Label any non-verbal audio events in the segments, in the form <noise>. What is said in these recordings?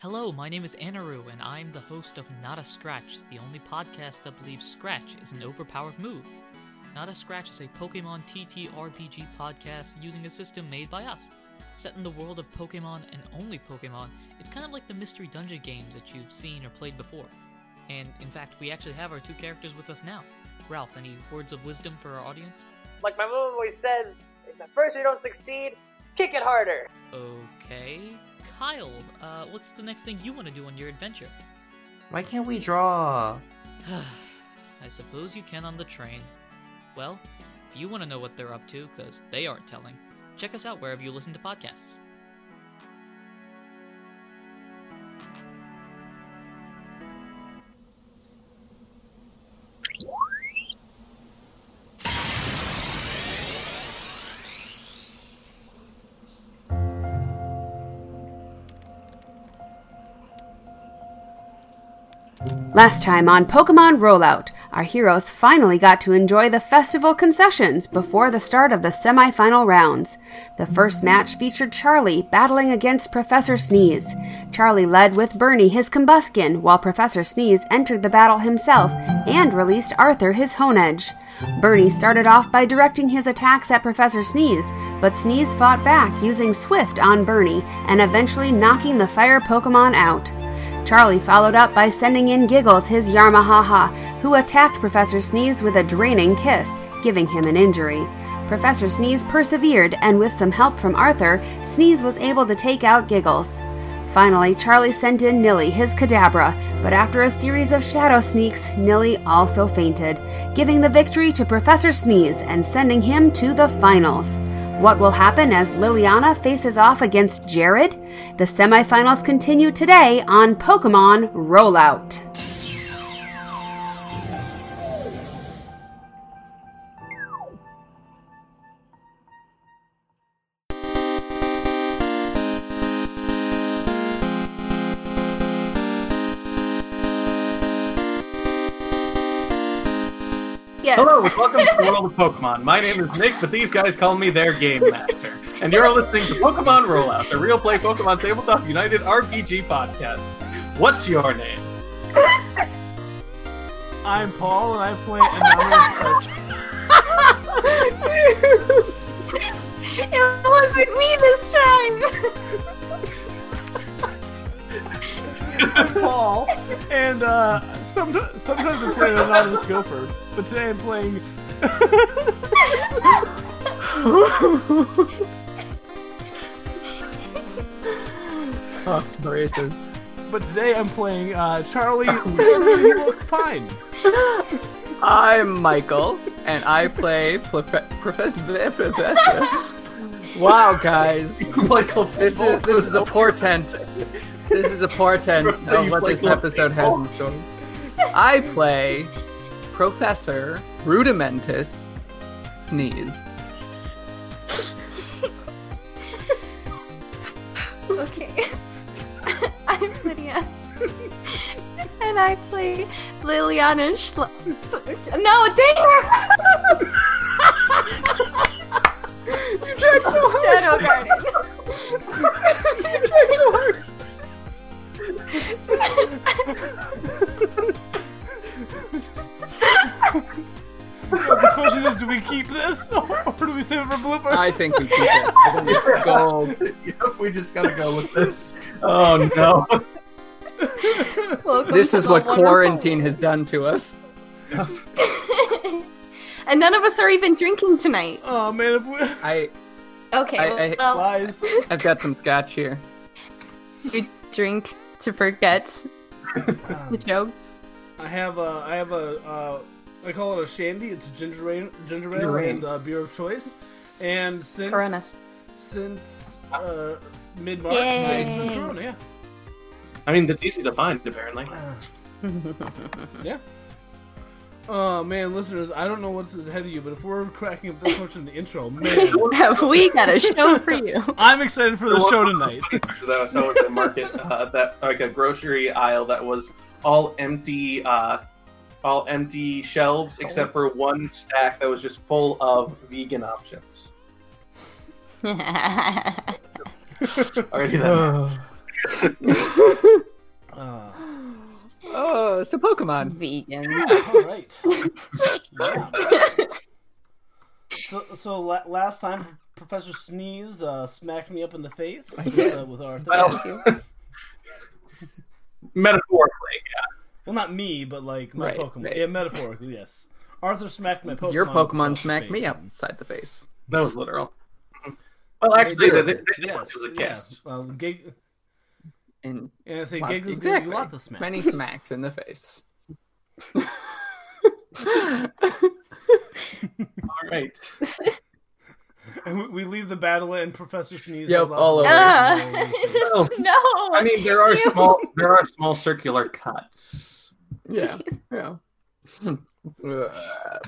Hello, my name is Anaru, and I'm the host of Not a Scratch, the only podcast that believes Scratch is an overpowered move. Not a Scratch is a Pokemon TTRPG podcast using a system made by us. Set in the world of Pokemon and only Pokemon, it's kind of like the Mystery Dungeon games that you've seen or played before. And in fact, we actually have our two characters with us now. Ralph, any words of wisdom for our audience? Like my mom always says, if at first you don't succeed, kick it harder. Okay. Kyle, uh, what's the next thing you want to do on your adventure? Why can't we draw? <sighs> I suppose you can on the train. Well, if you want to know what they're up to, because they aren't telling, check us out wherever you listen to podcasts. Last time on Pokemon Rollout, our heroes finally got to enjoy the festival concessions before the start of the semi-final rounds. The first match featured Charlie battling against Professor Sneeze. Charlie led with Bernie his Combusken, while Professor Sneeze entered the battle himself and released Arthur his Honedge. Bernie started off by directing his attacks at Professor Sneeze, but Sneeze fought back using Swift on Bernie and eventually knocking the fire Pokemon out. Charlie followed up by sending in Giggles his Yarmahaha, who attacked Professor Sneeze with a draining kiss, giving him an injury. Professor Sneeze persevered, and with some help from Arthur, Sneeze was able to take out Giggles. Finally, Charlie sent in Nilly his Kadabra, but after a series of shadow sneaks, Nilly also fainted, giving the victory to Professor Sneeze and sending him to the finals. What will happen as Liliana faces off against Jared? The semifinals continue today on Pokemon Rollout. Yes. Hello, and welcome to the World of Pokemon. My name is Nick, but these guys call me their Game Master. And you're listening to Pokemon Rollout, a real play Pokemon Tabletop United RPG podcast. What's your name? I'm Paul, and I play Anonymous <laughs> It wasn't me this time. I'm Paul, and uh, sometimes, sometimes I play an Anonymous Gopher, but today I'm playing. <laughs> Oh, abrasive. But today I'm playing uh, Charlie <laughs> Scorpion Looks Pine. I'm Michael, and I play Profe- Professor. <laughs> wow, guys, Michael this is this is a portent. This is a portent of what this episode has in store. I play Professor Rudimentus Sneeze. Okay. <laughs> I'm Lydia. <laughs> and I play Liliana Schla- No, dang it! you tried so hard. Shadow Garden. <laughs> you tried so hard. So the question is, do we keep this, <laughs> or do we save it for bloopers? I think we keep it. I think it's gold. <laughs> Yep, we just gotta go with this. <laughs> Oh no. Welcome This to is the what wonderful- quarantine has done to us. and none of us are even drinking tonight. Oh man, if we I Okay, I- I- well, lies. I've got some scotch here. you drink to forget the jokes. I have a, I have a, uh, I call it a shandy. It's ginger ale, ginger ale Ginger and uh, beer of choice. And since Corona. since uh, mid March, it's been Corona. Yeah, I mean, that's easy to find, apparently. <laughs> yeah. Oh man, listeners, I don't know what's ahead of you, but if we're cracking up this much in the intro, man, <laughs> Have we got a show for you? I'm excited for the show tonight. So that was so at the market, uh, that like a grocery aisle that was all empty, uh, all empty shelves except for one stack that was just full of vegan options. <laughs> Already then. Uh, <sighs> <sighs> Oh, so Pokemon. Vegan. all right. Yeah. <laughs> So, so la- last time Professor Sneeze uh, smacked me up in the face uh, with Arthur. Well, metaphorically, yeah. Well, not me, but like my Right, Pokemon. right. Yeah, metaphorically, yes. Arthur smacked my Pokemon. Your Pokemon smacked me face. upside the face. That was literal. Well, actually, They they, they, they, yes, it was a yeah. Well, Gig- And yeah, I say lot- Giggles gave exactly. you lots of smacks. Many <laughs> smacks in the face. <laughs> All right. <laughs> And <laughs> we, we leave the battle and Professor Sneeze. Yep, all over. Ah. Well, no. I mean, there are small there are small circular cuts. Yeah. <laughs> Yeah. Uh, <laughs>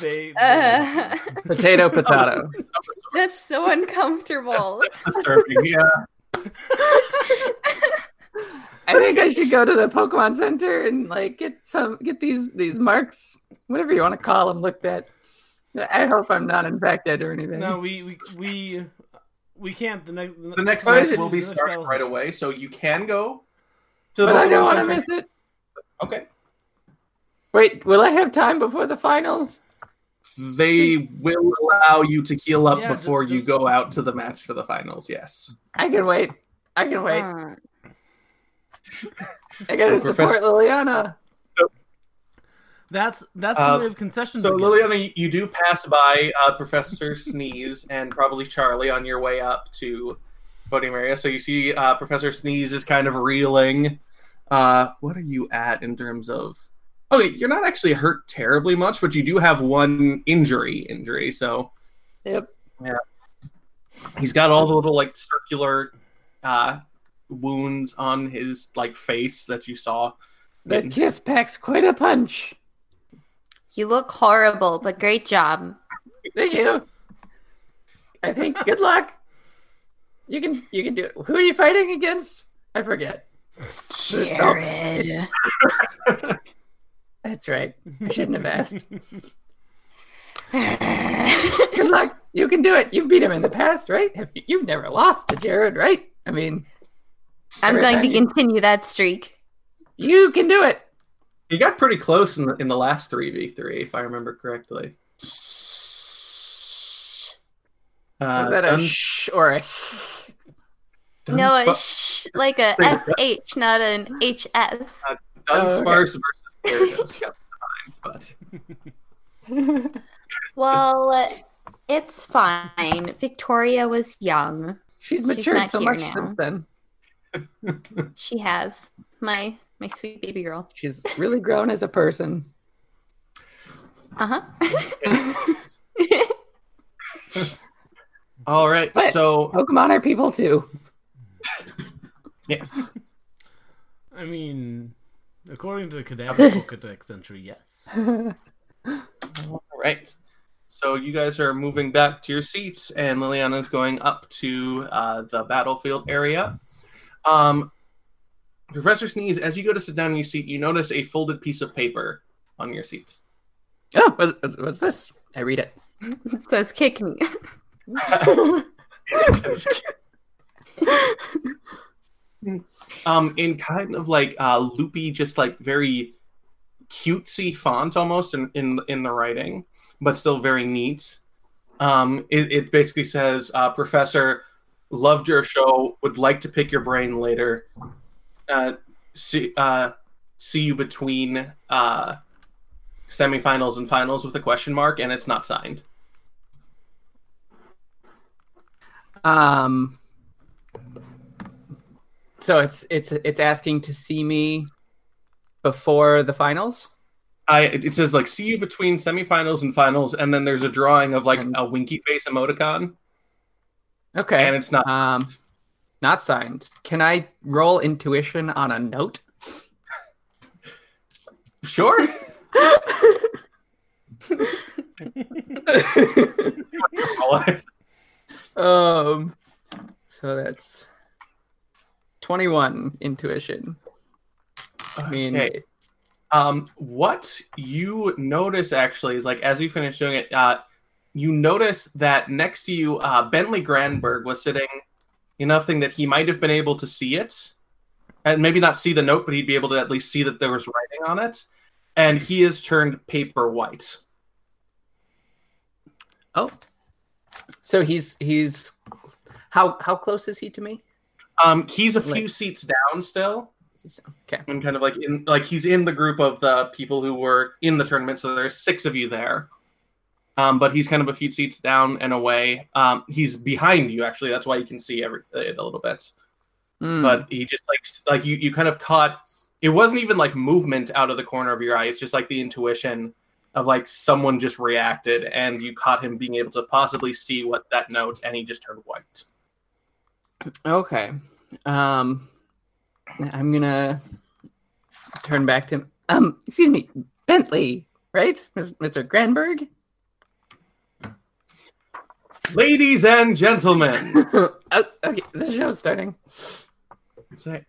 They, they- Uh, potato, potato. that's so uncomfortable. That's disturbing. Yeah. I think I should go to the Pokemon Center and like get some get these these marks, whatever you want to call them, looked at. I hope I'm not infected or anything. no, we we we we can't. The next The next match will be starting battle's- right away, so you can go to the but I don't want to miss it. Okay. Wait, will I have time before the finals? They will allow you to heal up Yeah, ju- before you just- go out to the match for the finals. Yes. I can wait. I can wait. Uh, I gotta So, support Professor- Liliana. That's that's Uh, the way of concessions. So, again. Liliana, you do pass by uh, Professor <laughs> Sneeze and probably Charlie on your way up to voting area. So you see uh, Professor Sneeze is kind of reeling. Uh, what are you at in terms of? Okay, you're not actually hurt terribly much, but you do have one injury. Injury. So Yep. Yeah. he's got all the little like circular uh, wounds on his like face that you saw. That kiss packs quite a punch. You look horrible, but great job. Thank you. I think. Good luck. You can. You can do it. Who are you fighting against? I forget. Jared. <laughs> That's right. I shouldn't have asked. <laughs> Good luck. You can do it. You've beat him in the past, right? You- You've never lost to Jared, right? I mean, I'm going to you- continue that streak. You can do it. You got pretty close in the, in the last three v three, if I remember correctly. Uh, Was that a Dun- shh or a? no, a sh- like a SH, not an HS. Dunsparce versus Gyarados got behind, but <laughs> Well, it's fine. Victoria was young. She's She's matured not so much now. since then. She has my my sweet baby girl. She's really grown as a person. <laughs> Uh huh. <laughs> all right. But- So Pokemon are people too. <laughs> yes, I mean, according to the Kadabra Pokedex entry, yes. all right. So you guys are moving back to your seats, and Liliana's going up to uh, the battlefield area. Um, Professor Sneeze, as you go to sit down in your seat, you notice a folded piece of paper on your seat. Oh, what's, what's this? I read it. <laughs> It says kick me. um, in kind of like uh, loopy, just like very cutesy font almost in, in in the writing, but still very neat. Um, it, it basically says, uh, "Professor, loved your show. Would like to pick your brain later. Uh, see uh, see you between uh, semifinals and finals with a question mark, and it's not signed." Um. So it's it's it's asking to see me before the finals. I it says like see you between semifinals and finals, and then there's a drawing of like And- a winky face emoticon, Okay. and it's not. Um, not signed. Can I roll intuition on a note? Sure. <laughs> Um. So that's twenty-one intuition. I mean, Okay. Um, what you notice actually is like as you finish doing it, uh, you notice that next to you, uh, Bentley Granberg was sitting enough thing that he might have been able to see it, and maybe not see the note, but he'd be able to at least see that there was writing on it. And he has turned paper white. Oh, so he's he's how how close is he to me? Um, he's a few Like- seats down still, Okay. and kind of like in like he's in the group of the people who were in the tournament. So there's six of you there. Um, but he's kind of a few seats down and away. Um, he's behind you actually. That's why you can see every it a little bit. Mm. But he just like like you you kind of caught. It wasn't even like movement out of the corner of your eye. It's just like the intuition of like someone just reacted, and you caught him being able to possibly see what that note, and he just turned white. Okay. Um, I'm gonna turn back to um. Excuse me, Bentley, right, Mr. Granberg? Ladies and gentlemen. <laughs> oh, okay, the show's starting. Say,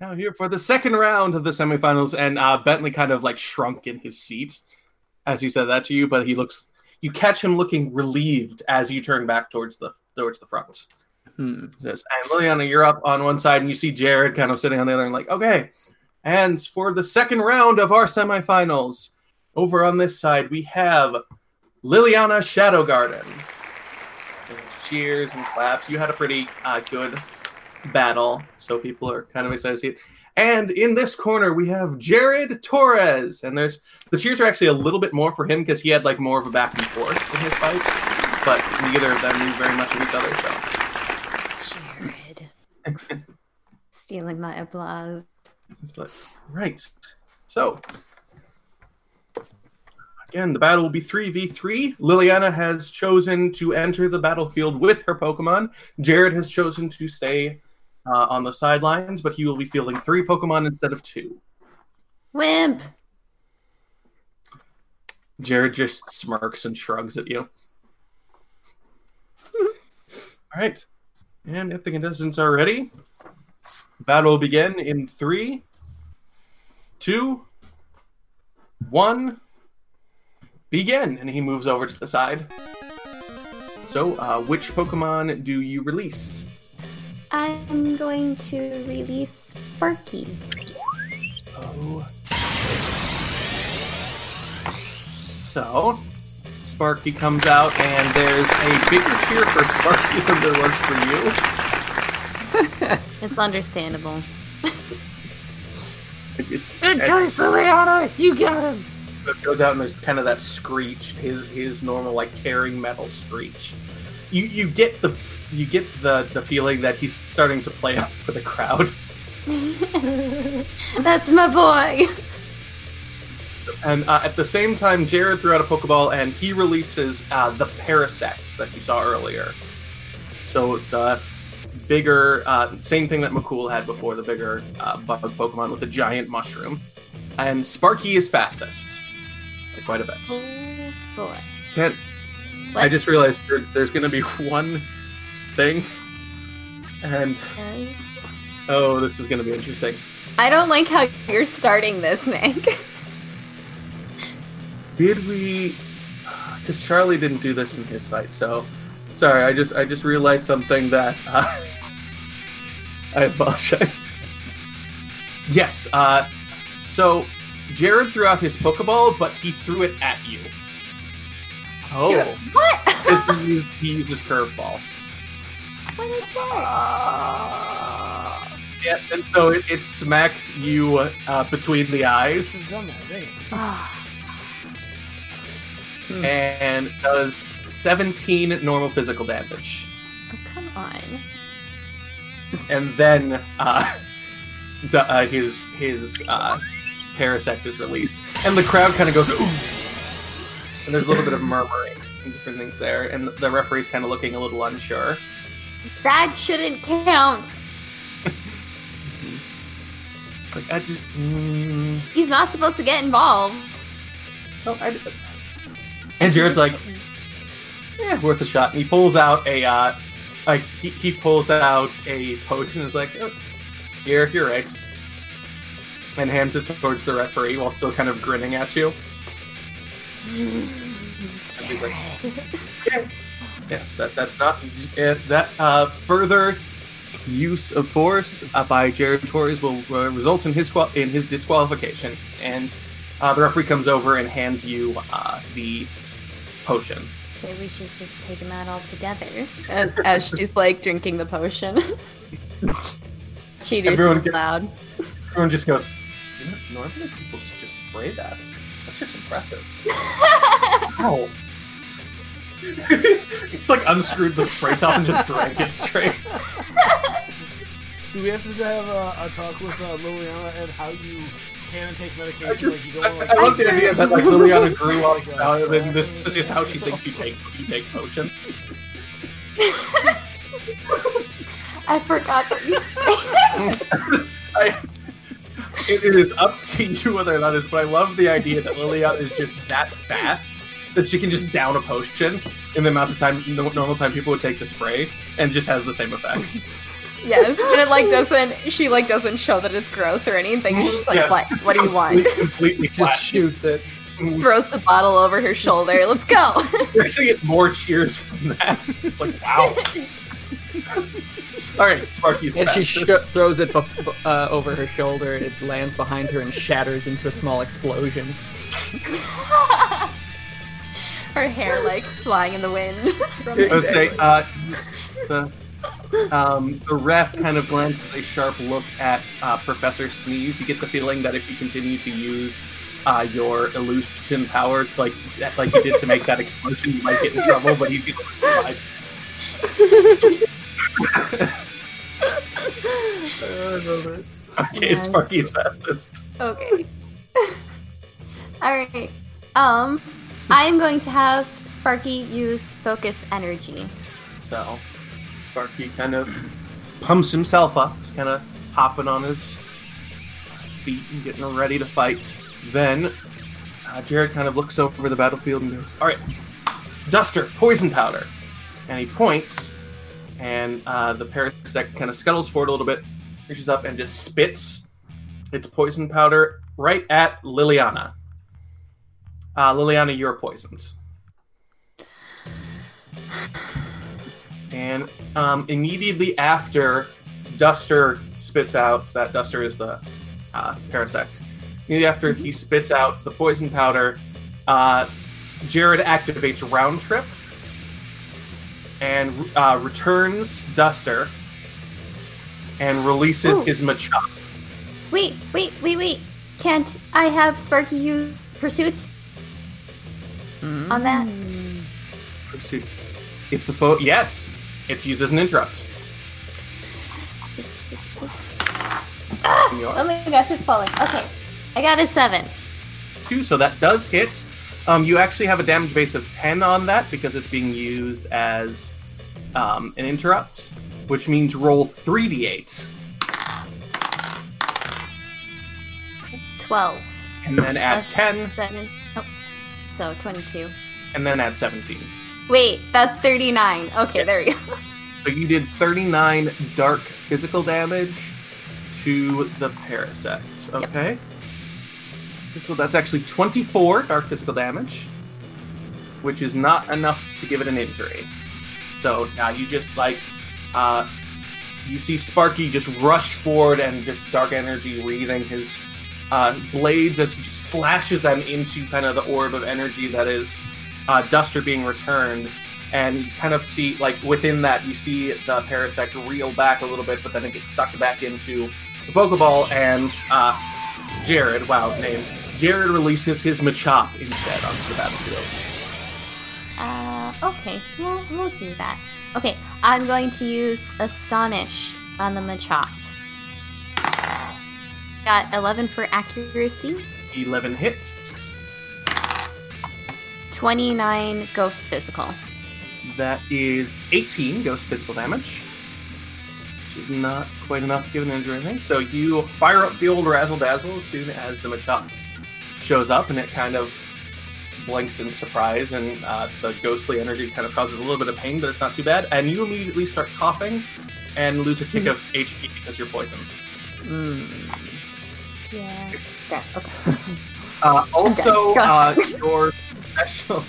now here for the second round of the semifinals, and uh, Bentley kind of like shrunk in his seat as he said that to you, but he looks. You catch him looking relieved as you turn back towards the towards the front. Hmm. Says, and Liliana, you're up on one side, and you see Jared kind of sitting on the other, and like, okay. And for the second round of our semifinals, over on this side we have Liliana Shadow Garden. Cheers and claps. You had a pretty uh, good battle, so people are kind of excited to see it. And in this corner, we have Jared Torres, and there's the cheers are actually a little bit more for him because he had like more of a back and forth in his fights, but neither of them knew very much of each other. So Jared. <laughs> Stealing my applause. like right. So again, the battle will be three v three. Liliana has chosen to enter the battlefield with her Pokemon. Jared has chosen to stay uh, on the sidelines, but he will be fielding three Pokemon instead of two. Wimp. Jared just smirks and shrugs at you. <laughs> All right. And if the contestants are ready, battle will begin in three, two, one, begin. And he moves over to the side. So, uh, which Pokemon do you release? I'm going to release Sparky. Oh. So, Sparky comes out, and there's a bigger cheer for Sparky <laughs> than there was for you. It's understandable. It, <laughs> Good it's- choice, Liliana. You got him. It goes out, and there's kind of that screech, his his normal like tearing metal screech. You you get the you get the the feeling that he's starting to play <laughs> up for the crowd. <laughs> That's my boy. And uh, at the same time, Jared threw out a Pokeball and he releases uh, the Parasect that you saw earlier. So the bigger, uh, same thing that McCool had before, the bigger uh, bug Pokemon with the giant mushroom. And Sparky is fastest. Quite a bit. Oh boy. Kent, I just realized there, there's going to be <laughs> one thing. And, oh, this is going to be interesting. I don't like how you're starting this, Nick. <laughs> Did we? Because Charlie didn't do this in his fight, so sorry. I just I just realized something that <laughs> uh, I apologize. Yes. Uh, so Jared threw out his Pokeball, but he threw it at you. Oh. What? Because <laughs> he used, he used his curveball. what a jerk. Yeah, and so it, it smacks you uh, between the eyes Done that, it. Ah, <sighs> and does 17 normal physical damage. oh, come on. and then uh, <laughs> d- uh, his his uh, parasect is released, and the crowd kind of goes, "Ooh!" and there's a little bit of murmuring and different things there, and the referee's kind of looking a little unsure. That shouldn't count. <laughs> It's like I just, mm, He's not supposed to get involved. oh, I did. and Jared's like, yeah, worth a shot. And he pulls out a uh, like he, he pulls out a potion. and is like, oh, here, you're right, and hands it towards the referee while still kind of grinning at you. He's like, yeah. Yes, that that's not uh, that uh, further use of force uh, by Jared Torres will uh, result in his qual- in his disqualification, and uh, the referee comes over and hands you uh, the potion. Say we should just take him out all together. As, as she's like drinking the potion. <laughs> Cheaters Everyone in get- the. Everyone just goes. "Didn't Normally people just spray that. That's just impressive. Wow. <laughs> just like unscrewed the spray top and just drank it straight. Do we have to have a, a talk with uh, Liliana and how you can take medication? I just, like you I, don't like, I love the idea that like Liliana grew up Like, <laughs> uh, uh, and this, this is just how she thinks you take you take potion. <laughs> I forgot that you sprayed I, it, it is up to you whether that is, but I love the idea that Liliana is just that fast that she can just down a potion in the amount of time no, normal time people would take to spray, and just has the same effects. yes, and it like doesn't. She like doesn't show that it's gross or anything. She's just like, Yeah. what? What do you want? Completely, completely Just shoots it. Mm-hmm. Throws the bottle over her shoulder. Let's go. You <laughs> actually get more cheers from that. It's just like wow. <laughs> All right, <laughs> Sparky's And she sh- throws it bef- uh, over her shoulder. It lands behind her and shatters into a small explosion. <laughs> her hair like flying in the wind. <laughs> From I was saying, uh, the um, the ref kind of glances a sharp look at uh, Professor Sneeze. You get the feeling that if you continue to use uh, your illusion power, like like you did to make that explosion, you might get in trouble. But he's going to survive. Okay, Yes. Sparky's fastest. Okay. <laughs> All right. Um, I'm going to have Sparky use focus energy. So Sparky kind of pumps himself up. He's kind of hopping on his feet and getting ready to fight. Then uh, Jared kind of looks over the battlefield and goes, "All right, Duster, poison powder," and he points, and uh, the parasect kind of scuttles forward a little bit, reaches up and just spits its poison powder right at Liliana. Uh, Liliana, you're poisoned. And um, immediately after Duster spits out, that Duster is the uh, parasect. Immediately after he spits out the poison powder, uh, Jared activates Round Trip and uh, returns Duster and releases Ooh. his Machop. Wait, wait, wait, wait. Can't I have Sparky use pursuit on that? Pursuit. If the foe, yes, it's used as an interrupt. Shit. Oh my gosh, it's falling. Okay, I got a seven. two, so that does hit. Um, you actually have a damage base of 10 on that because it's being used as um, an interrupt, which means roll 3d8 Twelve. and then add That's 10 Seven. Oh, so twenty-two. and then add 17. Wait, that's thirty-nine. Okay, there we go. <laughs> So you did 39 dark physical damage to the parasect. Okay. Physical, that's actually 24 dark physical damage, which is not enough to give it an injury. So now you just like, uh, you see Sparky just rush forward and just dark energy wreathing his uh, blades as he slashes them into kind of the orb of energy that is uh, Duster being returned. And you kind of see like within that you see the parasect reel back a little bit but then it gets sucked back into the pokeball and uh, jared wow names. Jared releases his machop instead onto the battlefield. Uh, okay, we'll we'll do that. Okay, I'm going to use astonish on the Machop. Got eleven for accuracy. 11 hits 29 ghost physical. that is 18 ghost physical damage which is not quite enough to give an injury or anything so you fire up the old razzle dazzle as soon as the machop shows up and it kind of blinks in surprise and uh, the ghostly energy kind of causes a little bit of pain but it's not too bad and you immediately start coughing and lose a tick of hp because you're poisoned Mm. Yeah. Yeah, okay. <laughs> uh, also Okay. uh, <laughs> your special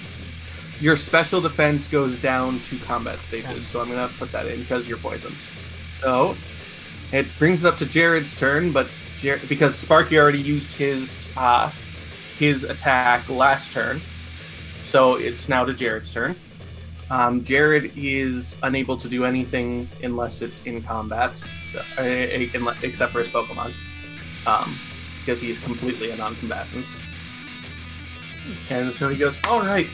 your special defense goes down to combat stages so i'm gonna put that in because you're poisoned so So it brings it up to Jared's turn, but Jer- because Sparky already used his uh, his attack last turn, so it's now to Jared's turn. Um, Jared is unable to do anything unless it's in combat, so, uh, except for his Pokemon, um, because he is completely a non-combatant. And so he goes, "All right,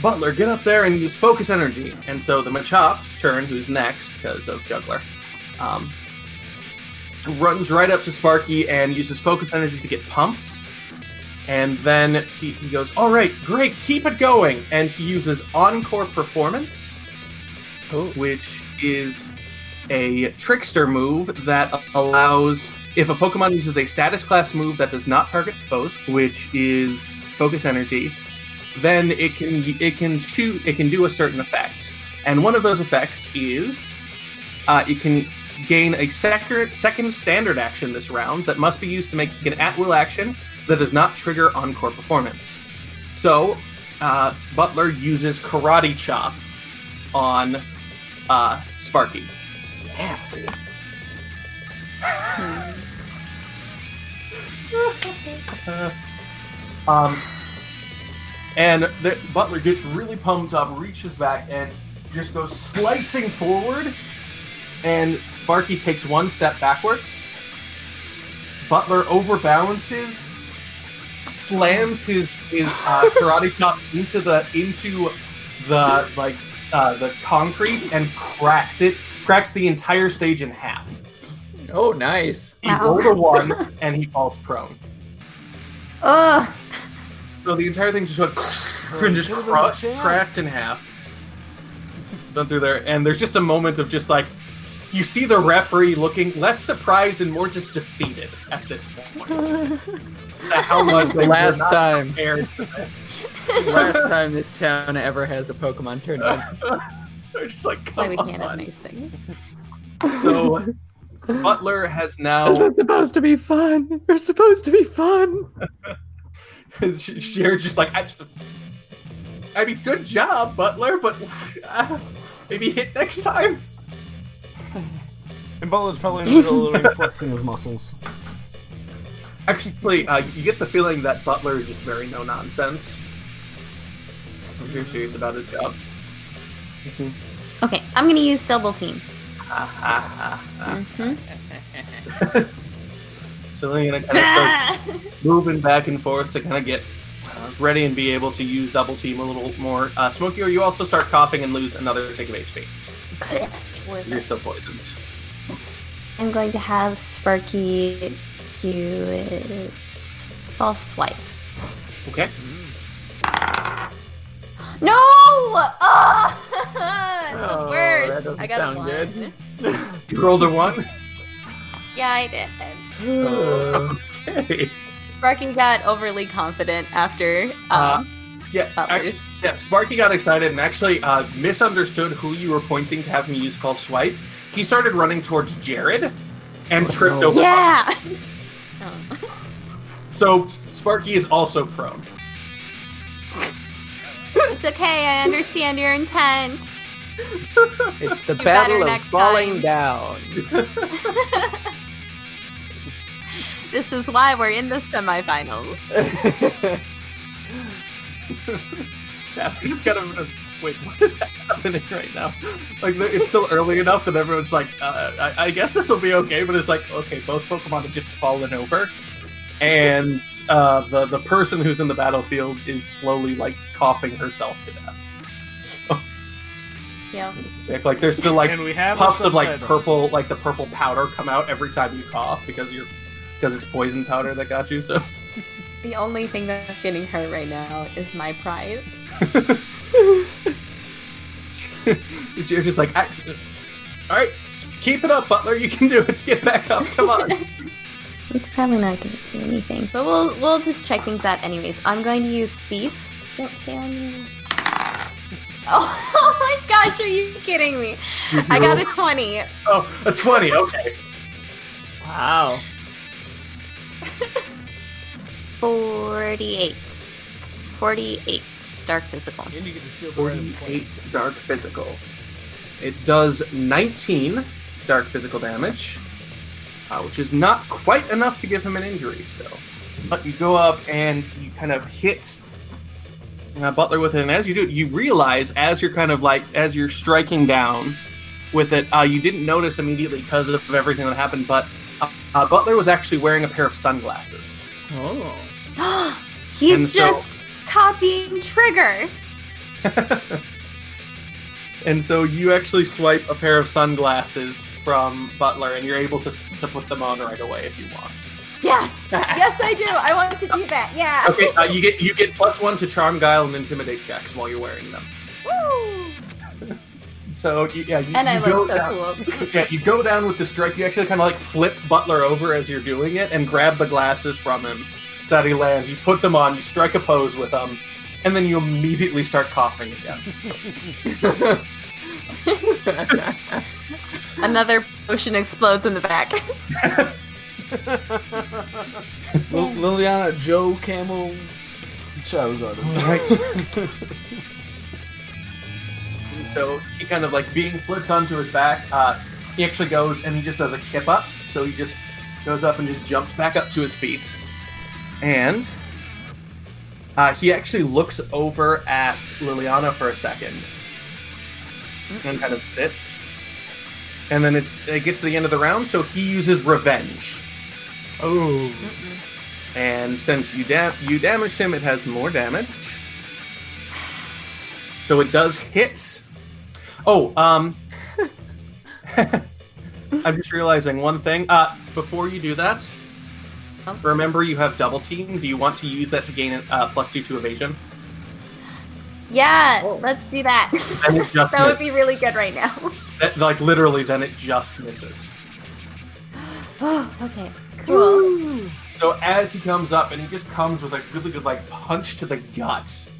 Butler, get up there and use focus energy." And so the Machop's turn, who's next because of Juggler, um, runs right up to Sparky and uses focus energy to get pumped. And then he, he goes, All right, great, keep it going. And he uses Encore Performance, which is a trickster move that allows. If a Pokemon uses a status class move that does not target foes, which is focus energy, then it can it can shoot it can do a certain effect. And one of those effects is uh, it can gain a second second standard action this round that must be used to make an at will action that does not trigger encore performance. So, uh, Butler uses Karate Chop on uh, Sparky. Nasty. <laughs> um, and the Butler gets really pumped up, reaches back, and just goes slicing forward. And Sparky takes one step backwards. Butler overbalances, slams his his uh, karate chop into the into the like uh, the concrete and cracks it, cracks the entire stage in half. Oh, nice. He Ow. rolled a one and he falls prone. Ugh. So the entire thing just went <laughs> and just Get him in cra- the chin. cracked in half. Done through there, and there's just a moment of just like you see the referee looking less surprised and more just defeated at this point. <laughs> At how <laughs> much they Last time. prepared for this. <laughs> Last time this town ever has a Pokemon tournament. <laughs> They're just like, That's why come we can't have nice things. So Butler has This now is supposed to be fun. We're supposed to be fun. Jared's just like, I, I mean, good job, Butler, but uh, maybe hit next time. And Butler's probably in the middle of flexing his muscles. Actually, uh, you get the feeling that Butler is just very no nonsense. I'm very serious about his job. Okay, I'm gonna use double team. Ah, <laughs> ah, ah, hmm ah. So then gonna kind of start <laughs> moving back and forth to kind of get uh, ready and be able to use double team a little more. Uh, Smokey, or you also start coughing and lose another tick of HP. <laughs> You're still poisoned. I'm going to have Sparky use false swipe. Okay. No! Ah! <laughs> the Oh, worst. that doesn't I got sound a one. good. <laughs> You rolled a one. Yeah, I did. Uh, <laughs> Okay. Sparky got overly confident after. Uh, Um, Yeah, actually, yeah. Sparky got excited and actually uh, misunderstood who you were pointing to have me use false swipe. He started running towards Jared and tripped no. over. yeah. <laughs> So Sparky is also prone. <laughs> it's okay. I understand your intent. <laughs> it's the You battle of falling time. down. this is why we're in the semifinals. yeah, we just kind of wait. What is happening right now? Like it's still early enough that everyone's like, uh, I, I guess this will be okay. But it's like, okay, both Pokemon have just fallen over, and uh, the the person who's in the battlefield is slowly like coughing herself to death. <laughs> So yeah. sick. Like there's still like and we have puffs of like purple, like the purple powder come out every time you cough because you're because it's poison powder that got you. So The only thing that's getting hurt right now is my pride. <laughs> you're just like, "Ax- all right, keep it up, Butler. You can do it. <laughs> Get back up. Come on. <laughs> It's probably not going to do anything, but we'll we'll just check things out anyways. I'm going to use thief. Don't fail me. Oh, oh my gosh, are you kidding me? I got a 20. Oh, a twenty. Okay. wow. 48. 48. Dark physical. And you get to seal the Forty-eight dark physical. It does nineteen dark physical damage, uh, which is not quite enough to give him an injury still. But you go up and you kind of hit uh, Butler with it, and as you do, it, you realize as you're kind of like as you're striking down with it, uh, you didn't notice immediately because of everything that happened, but uh, uh, Butler was actually wearing a pair of sunglasses. Oh. <gasps> He's so- just copying Trigger. <laughs> And so you actually swipe a pair of sunglasses from Butler, and you're able to to put them on right away if you want. Yes, <laughs> yes, I do. I want to do that. Yeah. Okay, uh, you get you get plus one to charm, guile, and intimidate checks while you're wearing them. Woo! So you, yeah, you, And I you look go so down, cool. <laughs> yeah, you go down with the strike. You actually kind of like flip Butler over as you're doing it, and grab the glasses from him so that he lands. You put them on. You strike a pose with them, and then you immediately start coughing again. <laughs> Another potion explodes in the back. <laughs> Lil- Liliana, Joe, Camel, Shadow Garden. <laughs> And so he kind of like being flipped onto his back. Uh, he actually goes and he just does a kip up. So he just goes up and just jumps back up to his feet. And uh, he actually looks over at Liliana for a second and kind of sits. And then it's it gets to the end of the round, so he uses revenge. Oh. And since you dam- you damaged him, it has more damage. So it does hit. Oh, um <laughs> I'm just realizing one thing. Uh before you do that, Oh. remember you have double team. Do you want to use that to gain uh, plus two to evasion? Yeah, let's do that. Then it just <laughs> that would be really good right now. <laughs> That- like literally, then it just misses. Oh, <gasps> okay, cool. So as he comes up and he just comes with a really good like punch to the guts.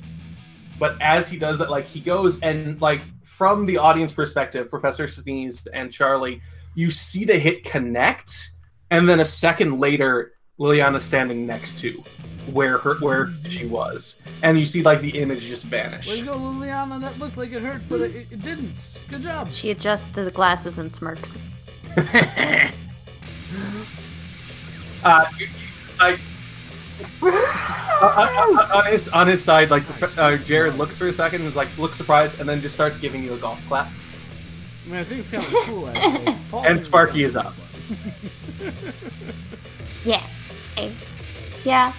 But as he does that, like he goes and like from the audience perspective, Professor Sneeze and Charlie, you see the hit connect, and then a second later, Liliana's standing next to where her where she was, and you see like the image just Way vanish. to go, Liliana. That looked like it hurt, but it, it didn't. Good job. She adjusts the glasses and smirks. <laughs> Uh, you- you- like uh, uh, uh, on his on his side, like uh, Jared looks for a second, and is like looks surprised, and then just starts giving you a golf clap. I mean, I think it's kind of cool, actually. <laughs> And Sparky is up. <laughs> Yeah. Okay. Yeah.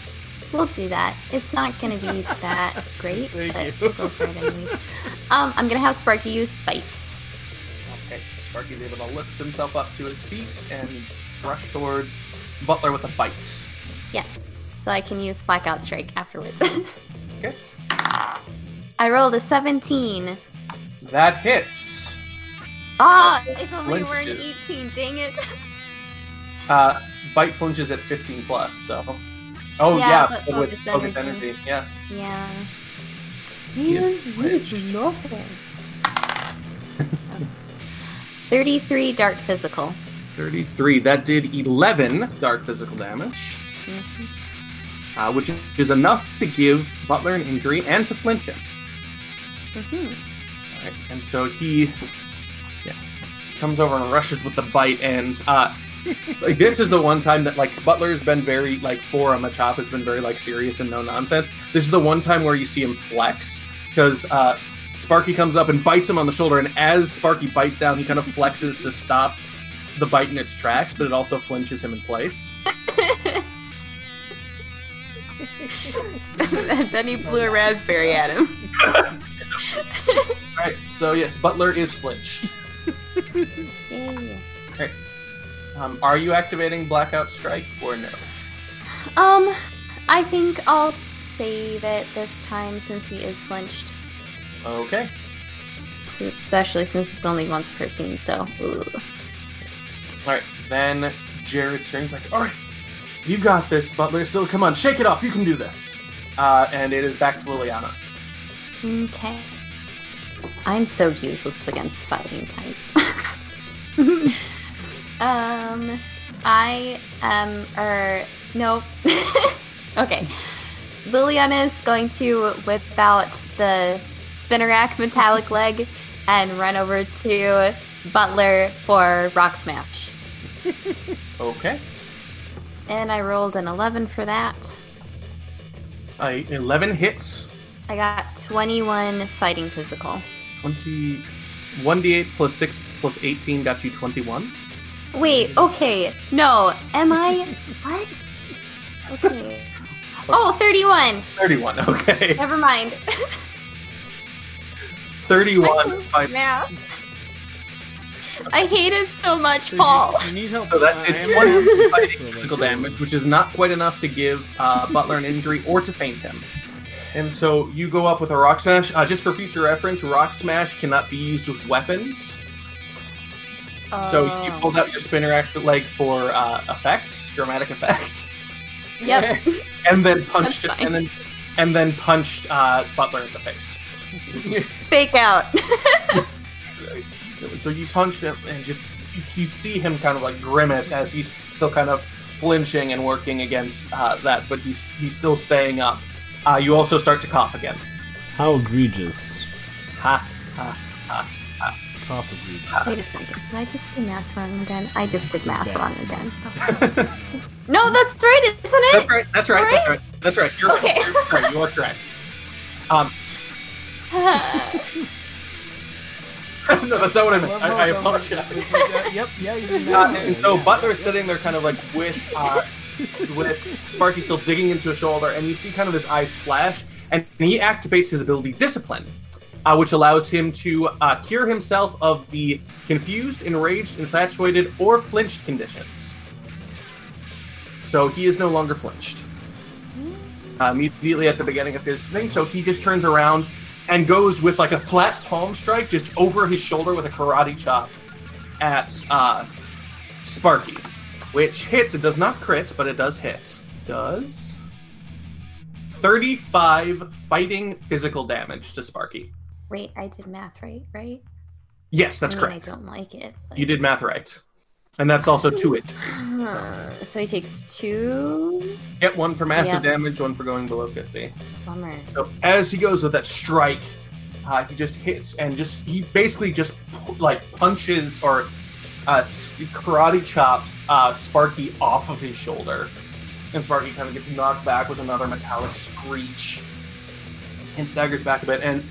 We'll do that. It's not gonna be that <laughs> great, Thank but we'll go for it anyways. Um, I'm gonna have Sparky use bites. Okay, so Sparky's able to lift himself up to his feet and rush towards Butler with a bite. Yes. So I can use Blackout Strike afterwards. <laughs> Okay. I rolled a 17. That hits. Ah, if only we were an 18, dang it. Uh, bite flinches at 15 plus, so. Oh, Yeah, yeah, but with focused energy. energy. Yeah. Yeah. He is Man, what is <laughs> 33 dark physical. 33. That did 11 dark physical damage, Mhm. uh, which is enough to give Butler an injury and to flinch him. Mm-hmm. And so he, yeah, he comes over and rushes with the bite, and uh, like this is the one time that like Butler's been very like for a Machop has been very like serious and no nonsense. This is the one time where you see him flex because uh, Sparky comes up and bites him on the shoulder, and as Sparky bites down, he kind of flexes to stop the bite in its tracks, but it also flinches him in place. <laughs> and then he blew a raspberry at him. <laughs> Alright, so yes, Butler is flinched. <laughs> Yay. Um, are you activating Blackout Strike or no? Um, I think I'll save it this time since he is flinched. Okay. Especially since it's only once per scene, so. ugh. Alright, then Jared screams like, Alright, you've got this, Butler. Still, come on, shake it off. You can do this. Uh, and it is back to Liliana. Okay. I'm so useless against fighting types. <laughs> um, I am, er, nope. <laughs> okay. Liliana is going to whip out the Spinnerack metallic leg and run over to Butler for Rock Smash. <laughs> Okay. And I rolled an 11 for that. Uh, 11 hits. I got 21 fighting physical. 20. 1d8 plus 6 plus 18 got you 21. Wait, okay. No, am I. What? Okay. Oh, 31. 31, okay. Never mind. <laughs> 31. Fine. Math. I hate it so much, Paul. You need help. So that did 20 <laughs> fighting So, like, physical damage, which is not quite enough to give uh, Butler an injury or to faint him. And so you go up with a Rock Smash. Uh, just for future reference, Rock Smash cannot be used with weapons. So you Oh. pulled out your spinner act leg for uh, effect, dramatic effect, Yep. <laughs> and then punched it, and then and then punched uh, Butler in the face. Fake out. <laughs> So, so you punch him, and just you, you see him kind of like grimace as he's still kind of flinching and working against uh, that, but he's he's still staying up. Uh, you also start to cough again. How egregious. Ha ha ha. Cough egregious. Wait a second. Did I just do math wrong again? I just did math Yeah. wrong again. <laughs> no, that's right, isn't it? That's right. That's right. That's Right? right. That's right. You're Okay. right. You're right. You are correct. Um, <laughs> no, that's not what I meant. I, I apologize. <laughs> yep, yeah, you did Uh, and so Butler's sitting there, kind of like with uh, with Sparky still digging into his shoulder, and you see kind of his eyes flash, and he activates his ability Discipline, uh, which allows him to uh, cure himself of the confused, enraged, infatuated, or flinched conditions. So he is no longer flinched. Uh, immediately at the beginning of his thing, so he just turns around and goes with like a flat palm strike just over his shoulder with a karate chop at uh, Sparky, which hits. It does not crit, but it does hit. Does 35 fighting physical damage to Sparky. Wait, I did math right, right? Yes, that's I mean, correct. I don't like it. but- You did math right. And that's also two <laughs> injuries. Uh, so he takes two. Get one for massive Yeah. damage, one for going below 50. Bummer. So as he goes with that strike, uh, he just hits and just he basically just like punches or uh, karate chops uh, Sparky off of his shoulder, and Sparky kind of gets knocked back with another metallic screech and staggers back a bit. And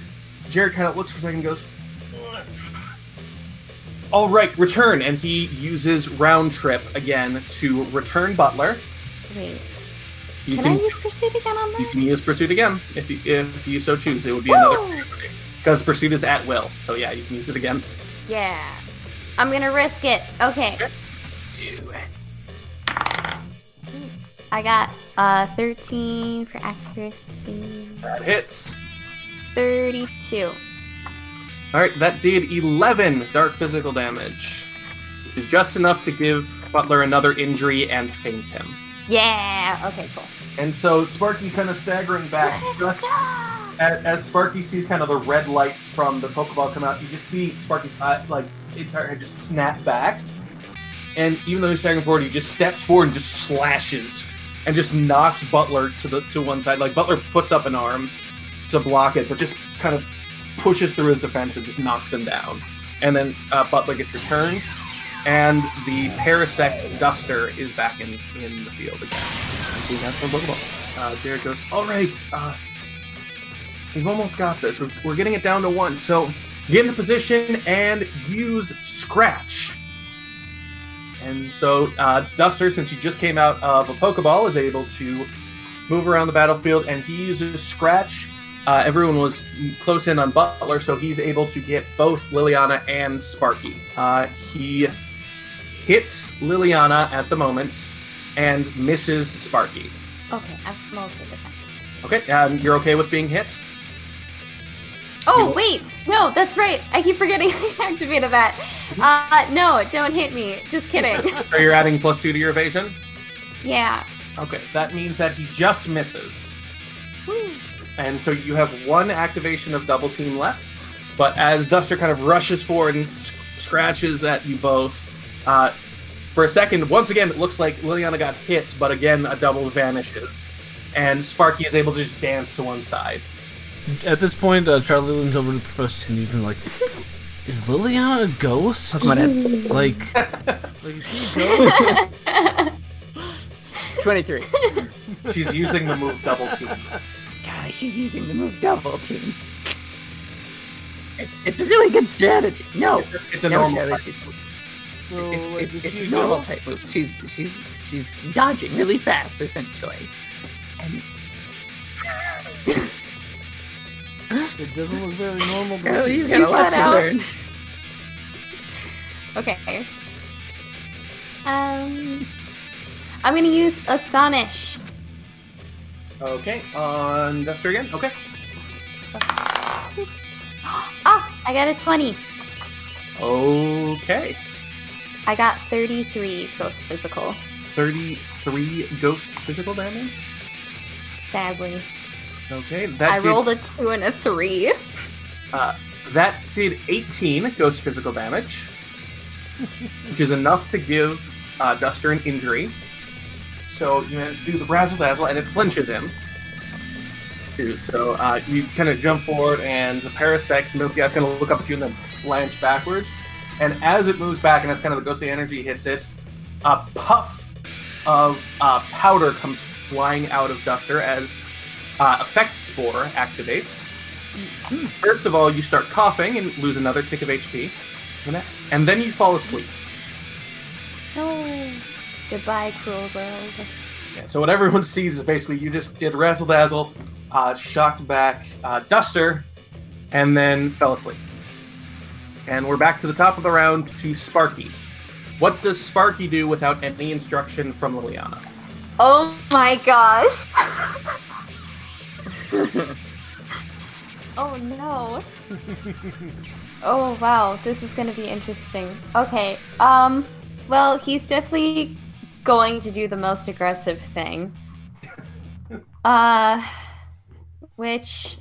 Jared kind of looks for a second, and goes, "All right, return." And he uses round trip again to return Butler. Wait, You can, can, I use pursuit again on this? you can use pursuit again if you, if you so choose. It would be another because pursuit is at will. So yeah, you can use it again. Yeah. I'm gonna risk it. Okay. Do it. I got uh 13 for accuracy. That hits. 32. All right, that did 11 dark physical damage. Which is just enough to give Butler another injury and faint him. Yeah. Okay. Cool. And so Sparky kind of staggering back. Just as, as Sparky sees kind of the red light from the Pokeball come out, you just see Sparky's eye, like entire head just snap back. And even though he's staggering forward, he just steps forward and just slashes and just knocks Butler to the to one side. Like Butler puts up an arm to block it, but just kind of pushes through his defense and just knocks him down. And then uh, Butler gets returns, and the Parasect Duster is back in, in the field again. And so we have some Pokeball. Uh, Jared goes, All right, uh, we've almost got this. We're, we're getting it down to one. So get into position and use Scratch. And so uh, Duster, since he just came out of a Pokeball, is able to move around the battlefield, and he uses Scratch. Uh, everyone was close in on Butler, so he's able to get both Liliana and Sparky. Uh, he hits Liliana at the moment and misses Sparky. Okay. I'm okay with that. Okay, um, you're okay with being hit? Oh wait, no, that's right. I keep forgetting <laughs> I activated that. Uh, no, don't hit me. Just kidding. <laughs> So you're adding plus two to your evasion? yeah. Okay, that means that he just misses. And so you have one activation of double team left. But as Duster kind of rushes forward and s- scratches at you both, uh, for a second, once again, it looks like Liliana got hit, but again, a double vanishes. And Sparky is able to just dance to one side. At this point, uh, Charlie leans over to Professor Sneeze and like, Is Liliana a ghost? Pokemon Ed. Like, <laughs> like is she a ghost? <laughs> 23. She's using the move double team. Charlie, she's using the move double team. It- It's a really good strategy. No, It's a no, normal. Charlie, type. So, it's, it's, it's a normal ghost? type move. She's she's she's dodging really fast, essentially. And It doesn't look very normal to <laughs> Charlie, you've got a lot to learn. <laughs> Okay. Um, I'm gonna use astonish. Okay, on Duster again. Okay. Ah, I got a 20. Okay. I got 33 ghost physical. 33 ghost physical damage. Sadly, Okay, that I did, rolled a two and a three. Uh, that did 18 ghost physical damage, which is enough to give uh, Duster an injury. So you manage to do the razzle dazzle, and it flinches him. Too. So uh, you kind of jump forward, and the Parasect Milky Eye's going to look up at you and then blanch backwards. And as it moves back, and as kind of the ghostly energy hits it, a puff of uh, powder comes flying out of Duster as uh, Effect Spore activates. First of all, you start coughing and lose another tick of HP, and and then you fall asleep. No. Goodbye, cruel world. Yeah, so what everyone <laughs> sees is basically you just did razzle dazzle, uh, shocked back uh, Duster, and then fell asleep. And we're back to the top of the round to Sparky. What does Sparky do without any instruction from Liliana? Oh my gosh. <laughs> oh no. oh wow, this is gonna be interesting. Okay, um, well, he's definitely going to do the most aggressive thing. Uh, which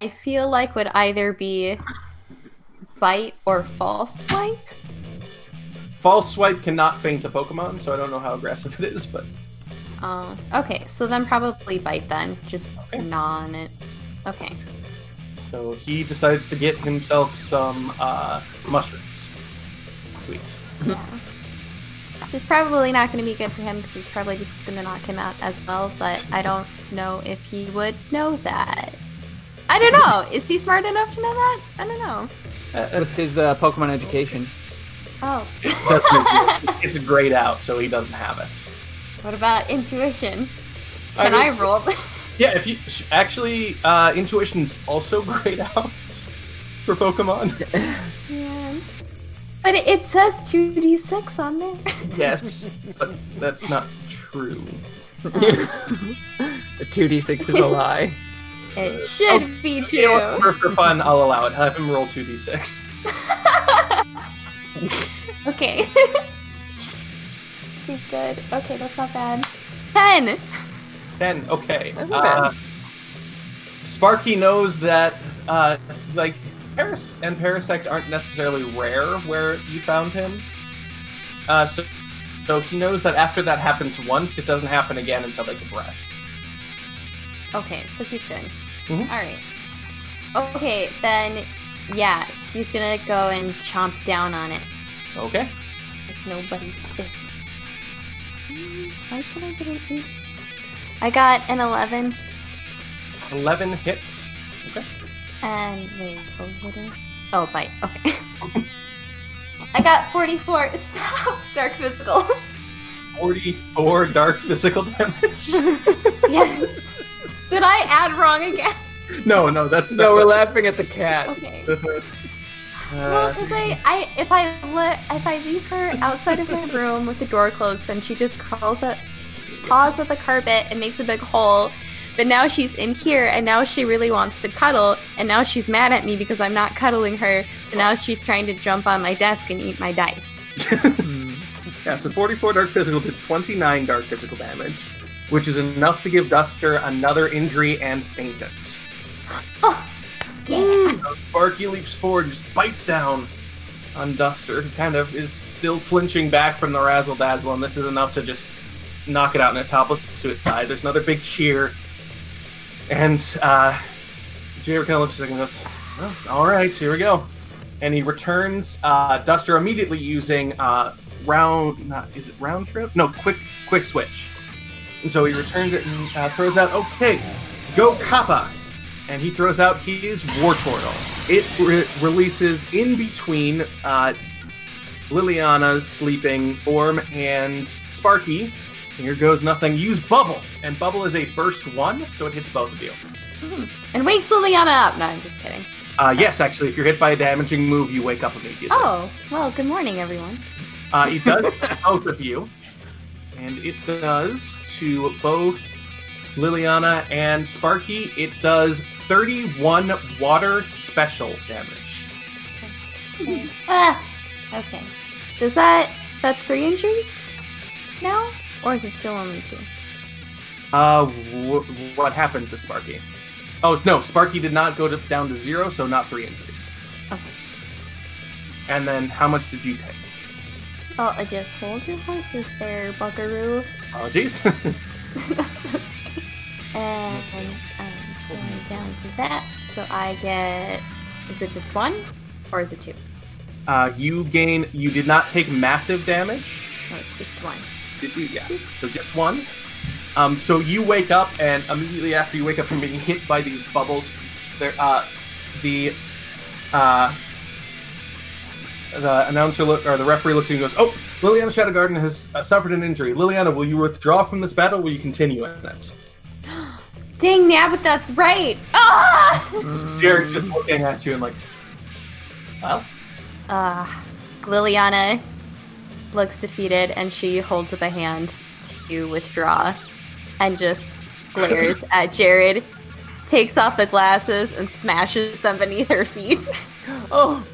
I feel like would either be bite or false swipe. False Swipe cannot faint a Pokemon, so I don't know how aggressive it is, but Oh, okay, so then probably bite then. Just Okay. gnaw on it. Okay. so he decides to get himself some uh, mushrooms. Sweet. Yeah. Which is probably not going to be good for him because it's probably just going to knock him out as well, but I don't know if he would know that. I don't know. Is he smart enough to know that? I don't know. What's his uh, Pokemon education? Oh. <laughs> It's a grayed out, so he doesn't have it. what about intuition? Can I, mean- roll? <laughs> Yeah, if you actually, uh, intuition's also <laughs> grayed out for Pokemon. Man. But it, it says 2d6 on there. yes, but that's not true. <laughs> The 2d6 is a lie. It should Oh, be You know true. For, for fun, I'll allow it. Have him roll two d6. <laughs> Okay. <laughs> Sweet good. Okay, that's not bad. 10! Ten. Okay. That's not Uh, bad. Sparky knows that, uh, like, Paras and Parasect aren't necessarily rare where you found him. Uh, so, so he knows that after that happens once, it doesn't happen again until they can rest. Okay, so he's good. Mhm. Alright. Okay, then, yeah, he's gonna go and chomp down on it Okay. like nobody's business. Why should I get an eight? I got an 11, Eleven hits. Okay. And wait, what was it? in? Oh, bite. Okay. <laughs> I got 44. <laughs> Stop! Dark physical. 44 dark physical damage. <laughs> yeah. Did I add wrong again? no, no, that's No, we're laughing at the cat. Okay. Uh, Well, because I, I, if I let, if I leave her outside of my room with the door closed, then she just crawls up, paws at the carpet and makes a big hole. But now she's in here, and now she really wants to cuddle, and now she's mad at me because I'm not cuddling her. So now she's trying to jump on my desk and eat my dice. <laughs> yeah, so 44 dark physical to 29 dark physical damage, which is enough to give Duster another injury and faint it. Yeah. Oh, so Sparky leaps forward and just bites down on Duster, who kind of is still flinching back from the razzle dazzle, and this is enough to just knock it out and it topples to its side. There's another big cheer. And uh Jared kind of looks at goes, well, all right, here we go. and he returns uh, Duster immediately using uh, round. Not, is it round trip? No, quick quick switch. And so he returns it and uh, throws out. Okay, go Kappa, and he throws out his Wartortle. It re- releases in between uh, Liliana's sleeping form and Sparky. Here goes nothing. Use Bubble, and Bubble is a burst one, so it hits both of you. And wakes Liliana up. No, I'm just kidding. Uh, yes, actually, if you're hit by a damaging move, you wake up immediately. Oh, well, good morning, everyone. Uh, it does <laughs> to both of you, and it does to both Liliana and Sparky. It does 31 water special damage. Ah, okay. Does that that's three injuries now, or is it still only two? Uh, wh- what happened to Sparky? Oh no, Sparky did not go to, down to zero, so not three injuries. Okay. And then, how much did you take? Well, I just hold your horses there, Buckaroo. Apologies. That's <laughs> okay. And I'm going down to that, so I get. Is it just one, or is it two? uh, you gain. You did not take massive damage. No, it's just one. Did you? Yes. So just one. Um, so you wake up, and immediately after you wake up from being hit by these bubbles, there, uh, the, uh, the announcer look, or the referee looks at you and goes, "Oh, Liliana Shadowgarden has uh, suffered an injury. Liliana, will you withdraw from this battle? Or will you continue in it?" <gasps> Dang, yeah, but that's right. Ah! <laughs> Derek's just looking at you and like, Well, Uh, Liliana looks defeated and she holds up a hand to withdraw and just glares <laughs> at Jared, takes off the glasses and smashes them beneath her feet. <gasps> oh,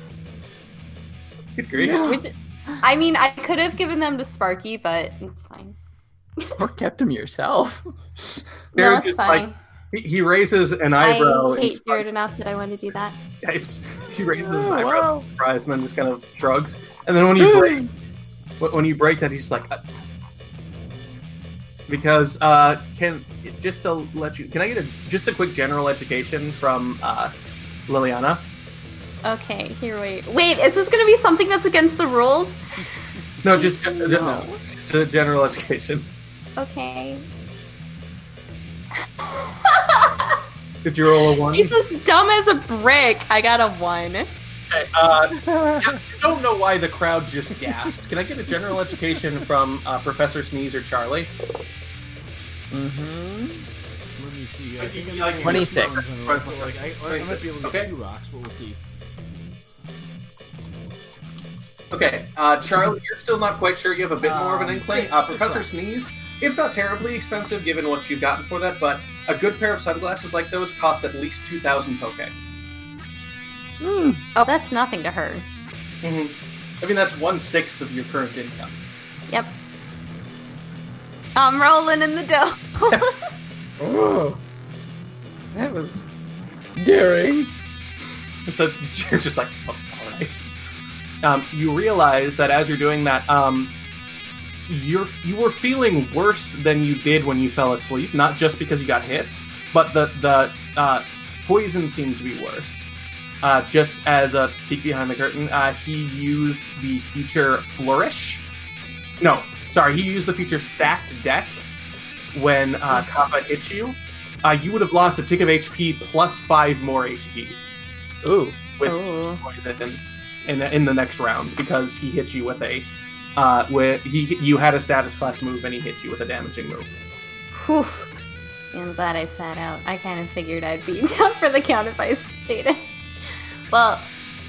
"Good grief!" Which, I mean, I could have given them to Sparky, but it's fine. <laughs> or kept him yourself. No, Jared it's fine. like, He, he raises an eyebrow. I hate Sparky- Jared enough that I want to do that. <laughs> he raises an Oh, eyebrow, wow. surprised, and then just kind of shrugs. And then when you break, wh- when you break that, he's like, uh, because uh, can just to let you, can I get a just a quick general education from uh, Liliana? Okay, here, wait. Wait, is this gonna be something that's against the rules? No, just ju- ju- No. no, just a general education. Okay. Did you roll a one? He's as dumb as a brick. I got a one. Okay, uh, <laughs> I don't know why the crowd just gasped. Can I get a general education from uh, Professor Sneeze or Charlie? Mm-hmm. Let me see. I You- think you I'm like getting 26. bronze in a row, so, like, I, I might be able to get Okay. two rocks, but we'll see. Okay, uh, Charlie, you're still not quite sure. You have a bit more of an Um, inkling. six- Uh, six Professor rocks. Sneeze, it's not terribly expensive given what you've gotten for that, but a good pair of sunglasses like those cost at least 2,000 poke. Mm. Oh, that's nothing to her. Mm-hmm. I mean, that's one sixth of your current income. Yep. I'm rolling in the dough. <laughs> Oh, that was daring. And so <laughs> you're just like, oh, all right. Um, you realize that as you're doing that, um, you're you were feeling worse than you did when you fell asleep. Not just because you got hit, but the the uh, poison seemed to be worse. Uh, just as a peek behind the curtain, uh, he used the feature Flourish. No, sorry, he used the feature Stacked Deck when uh, Kappa hits you. Uh, you would have lost a tick of HP plus five more HP Ooh. with Ooh. poison in the, in the next rounds because he hit you with a uh, with he you had a status class move and he hit you with a damaging move. Whew. I'm glad I sat out. I kind of figured I'd be <laughs> down for the count if I stayed. Well,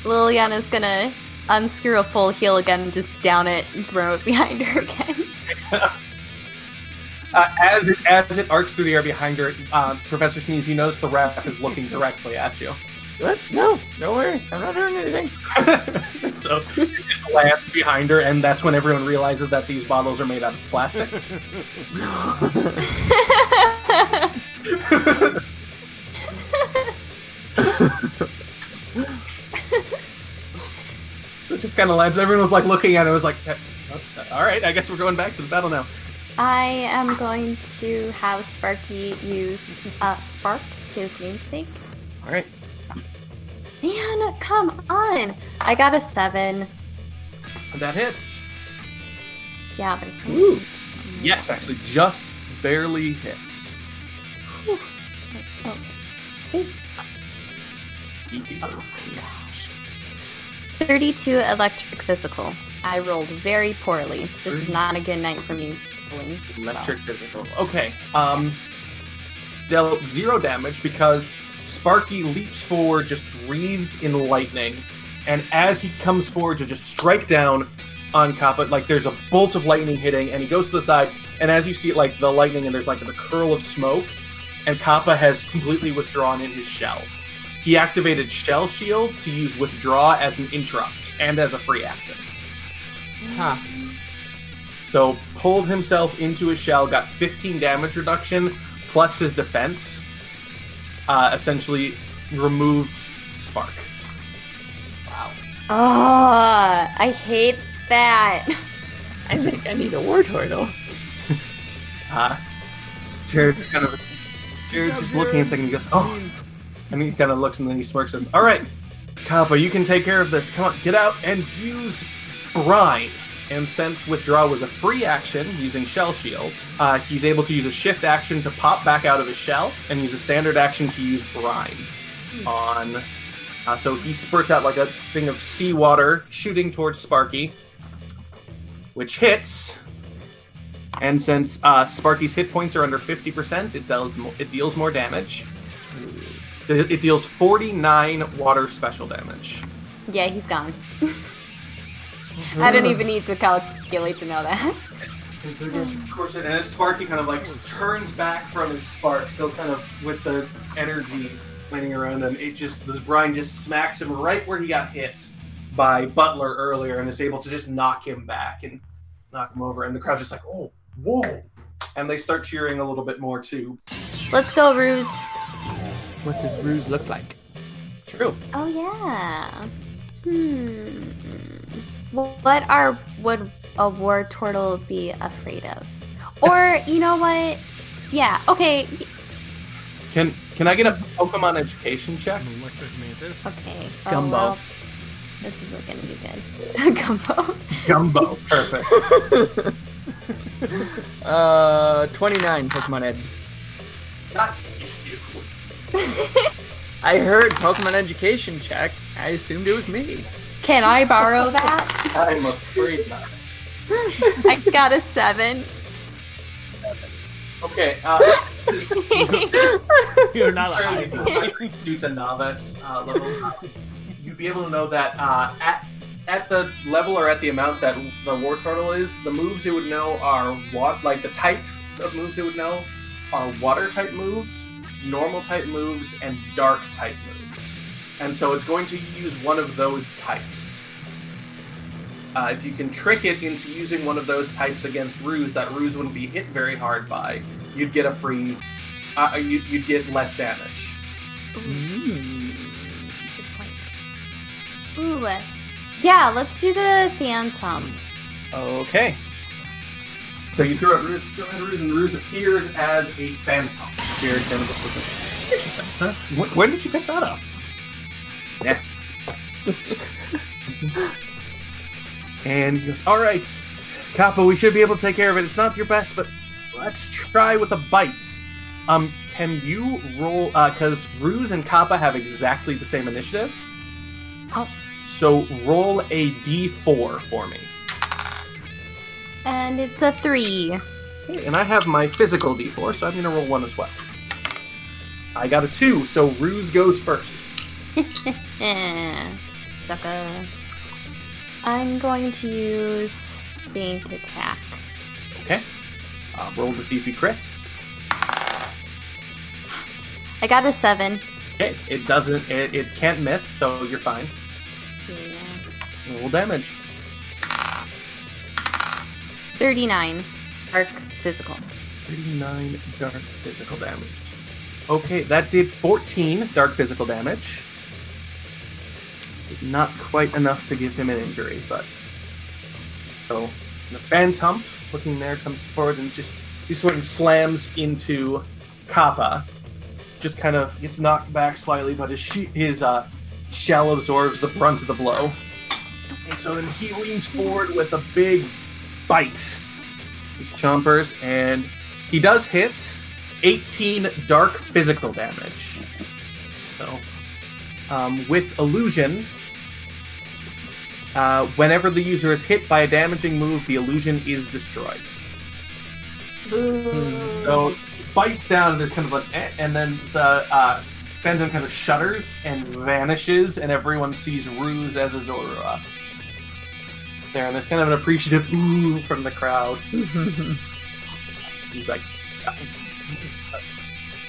Liliana's gonna unscrew a full heal again and just down it and throw it <laughs> behind her again. <laughs> Uh, as it as it arcs through the air behind her, uh, Professor Sneeze, you notice the ref is looking directly at you. What? No, don't worry. I'm not doing anything. <laughs> so it just lands behind her, and that's when everyone realizes that these bottles are made out of plastic. Kind of lands. Everyone was like looking at it. Was like, "Uh, all right, I guess we're going back to the battle now. I am going to have Sparky use uh, Spark, his namesake. All right. Man, Come on. I got a seven. That hits. Yeah, but it's Ooh. Yes, actually, just barely hits. oh. Beefy little things. 32 electric physical. I rolled very poorly. This is not a good night for me. rolling. Electric physical. Okay. Um, dealt zero damage because Sparky leaps forward, just breathed in lightning, and as he comes forward to just strike down on Kappa, like there's a bolt of lightning hitting, and he goes to the side, and as you see it, like the lightning, and there's like the curl of smoke, and Kappa has completely withdrawn in his shell. He activated shell shields to use withdraw as an interrupt and as a free action. Huh. So pulled himself into his shell, got 15 damage reduction plus his defense. Uh, essentially removed Spark. Wow. Oh, I hate that. <laughs> I think I need a war turtle. <laughs> Uh, Jared kind of Jared's just looking a second. He goes, "Oh," and he kind of looks and then he smirks. Says, "All right, Kappa, you can take care of this. Come on, get out and use brine." And since withdraw was a free action using shell shields, uh, he's able to use a shift action to pop back out of his shell and use a standard action to use brine on. Uh, so he spurts out like a thing of seawater shooting towards Sparky, which hits. And since uh, Sparky's hit points are under 50%, it does mo- it deals more damage. It it deals 49 water special damage. Yeah, he's gone. <laughs> I don't even need to calculate to know that. And so goes, of course, and as Sparky kind of like turns back from his spark, still kind of with the energy flailing around him, it just this brine just smacks him right where he got hit by Butler earlier, and is able to just knock him back and knock him over. And the crowd's just like, oh, whoa, and they start cheering a little bit more too. Let's go, Ruse. What does Ruse look like? True. Oh yeah. Hmm. What are would a Wartortle be afraid of? Or you know what? Yeah. Okay. Can can I get a Pokemon education check? Electric Mantis. Okay. Gumbo. Oh, well, this isn't gonna be good. <laughs> Gumbo. Gumbo. Perfect. <laughs> <laughs> Uh, 29 Pokemon Ed. Not you. <laughs> I heard Pokemon Education check. I assumed it was me. Can I borrow <laughs> that? I'm afraid not. <laughs> I got a seven. Okay. Uh, You're not a fairly high due to novice uh, level, uh, you'd be able to know that uh, at at the level or at the amount that the Wartortle is, the moves it would know are what like the types of moves it would know are water type moves, normal type moves, and dark type moves. And so it's going to use one of those types. Uh, if you can trick it into using one of those types against Ruse, that Ruse wouldn't be hit very hard by, you'd get a free, uh, you'd, you'd get less damage. Mm. Good point. Ooh. Yeah, let's do the phantom. Okay. So you throw at Ruse, throw at Ruse, and Ruse appears as a phantom. Jared kind of looks interesting, huh? Wh- When did you pick that up? Yeah. <laughs> and he goes, all right, Kappa, we should be able to take care of it. It's not your best, but let's try with a bite. Um, can you roll, uh, because Ruse and Kappa have exactly the same initiative. Oh. So roll a d4 for me. And it's a three. Okay, and I have my physical d4, so I'm gonna roll one as well. I got a two, so Ruse goes first. <laughs> Sucker. I'm going to use feint attack. Okay. Uh, roll to see if you crit. I got a seven. Okay, it doesn't. It, it can't miss, so you're fine. Yeah. Roll damage. 39. dark physical. 39 dark physical damage. Okay, that did 14 dark physical damage. Not quite enough to give him an injury, but. So, the Phantom, looking there, comes forward and just. He sort of slams into Kappa. Just kind of gets knocked back slightly, but his, shi his uh, shell absorbs the brunt of the blow. And so then he leans forward with a big bite. His chompers, and he does hit 18 dark physical damage. So, um, with illusion, uh, whenever the user is hit by a damaging move, the illusion is destroyed. Boo. So bites down, and there's kind of an eh, and then the uh, kind of shudders and vanishes, and everyone sees Ruse as a Zorua. There, and there's kind of an appreciative ooh from the crowd. <laughs> He's like,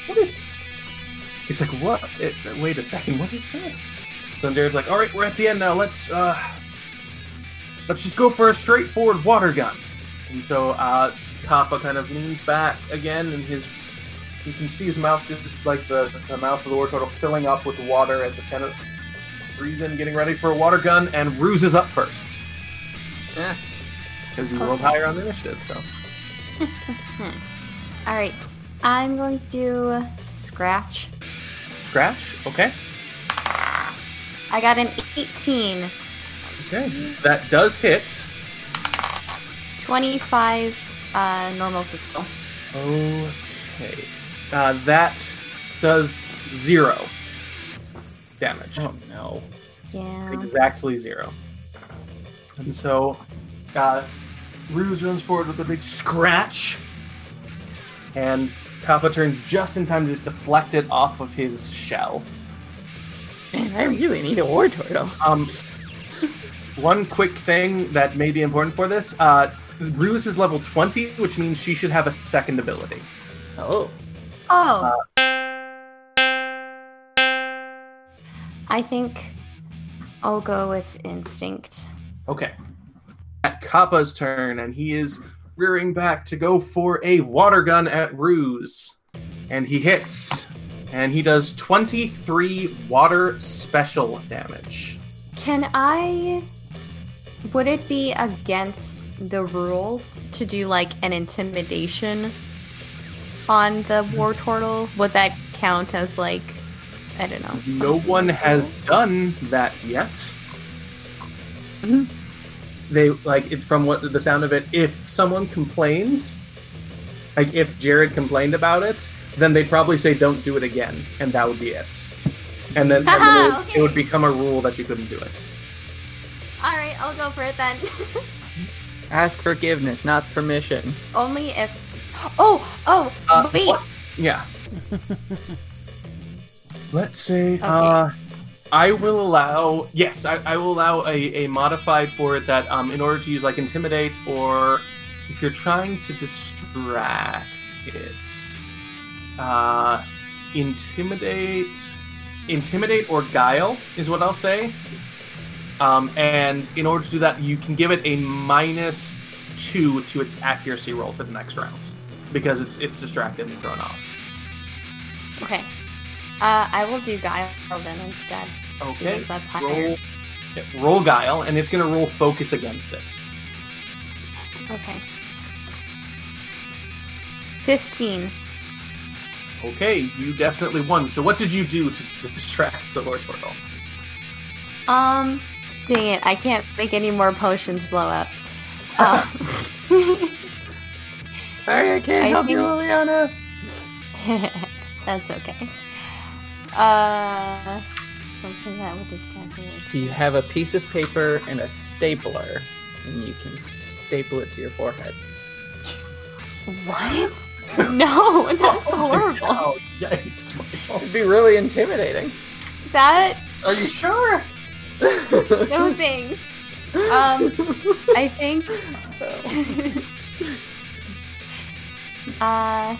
"What is?" He's like, "What? It, wait a second, what is that?" So Jared's like, "All right, we're at the end now. Let's uh, let's just go for a straightforward water gun." And so uh, Kappa kind of leans back again, and his you can see his mouth just like the, the mouth of the war turtle filling up with water as it kind of breathes in, getting ready for a water gun, and Ruse is up first Yeah. because you rolled higher on the initiative. So <laughs> All right. I'm going to do scratch. scratch, okay, I got an 18, okay, that does hit. 25 uh, normal physical. Okay, uh, that does zero damage. Oh no. Yeah. exactly zero. And so, uh, Ruse runs forward with a big scratch, and Kappa turns just in time to just deflect it off of his shell. Man, I really need a Wartortle. Um, one quick thing that may be important for this: uh, Ruse is level twenty, which means she should have a second ability. Oh. Oh. I think I'll go with instinct. Okay. At Kappa's turn, and he is rearing back to go for a water gun at Ruse. And he hits. And he does 23 water special damage. Can I. Would it be against the rules to do like an intimidation on the Wartortle? Would that count as like. I don't know. No one has done that yet. Mm-hmm. They like it from what the sound of it. If someone complains, like if Jared complained about it, then they'd probably say don't do it again, and that would be it. And then, and then <laughs> it, would, it would become a rule that you couldn't do it. Alright, I'll go for it then. <laughs> Ask forgiveness, not permission. Only if. Oh! Oh! Uh, wait! what? Yeah. <laughs> Let's say uh, I will allow. Yes, I, I will allow a, a modified for it that um, in order to use like intimidate or if you're trying to distract it, uh, intimidate, intimidate or guile is what I'll say. Um, and in order to do that, you can give it a minus two to its accuracy roll for the next round because it's it's distracted and thrown off. Okay. Uh, I will do Guile then instead. Okay. That's higher. Roll, roll guile, and it's gonna roll focus against it. Okay. 15. Okay, you definitely won. So what did you do to <laughs> distract the Wartortle? Um, dang it. I can't make any more potions blow up. <laughs> Uh, Sorry, I can't I help you, Liliana. <laughs> that's okay. Uh, something that would distract me. Do you have a piece of paper and a stapler? And you can staple it to your forehead. What? <laughs> No, that's <laughs> horrible. Oh, yikes, Michael. It'd be really intimidating. That Are you sure? <laughs> no thanks. Um, I think. uh,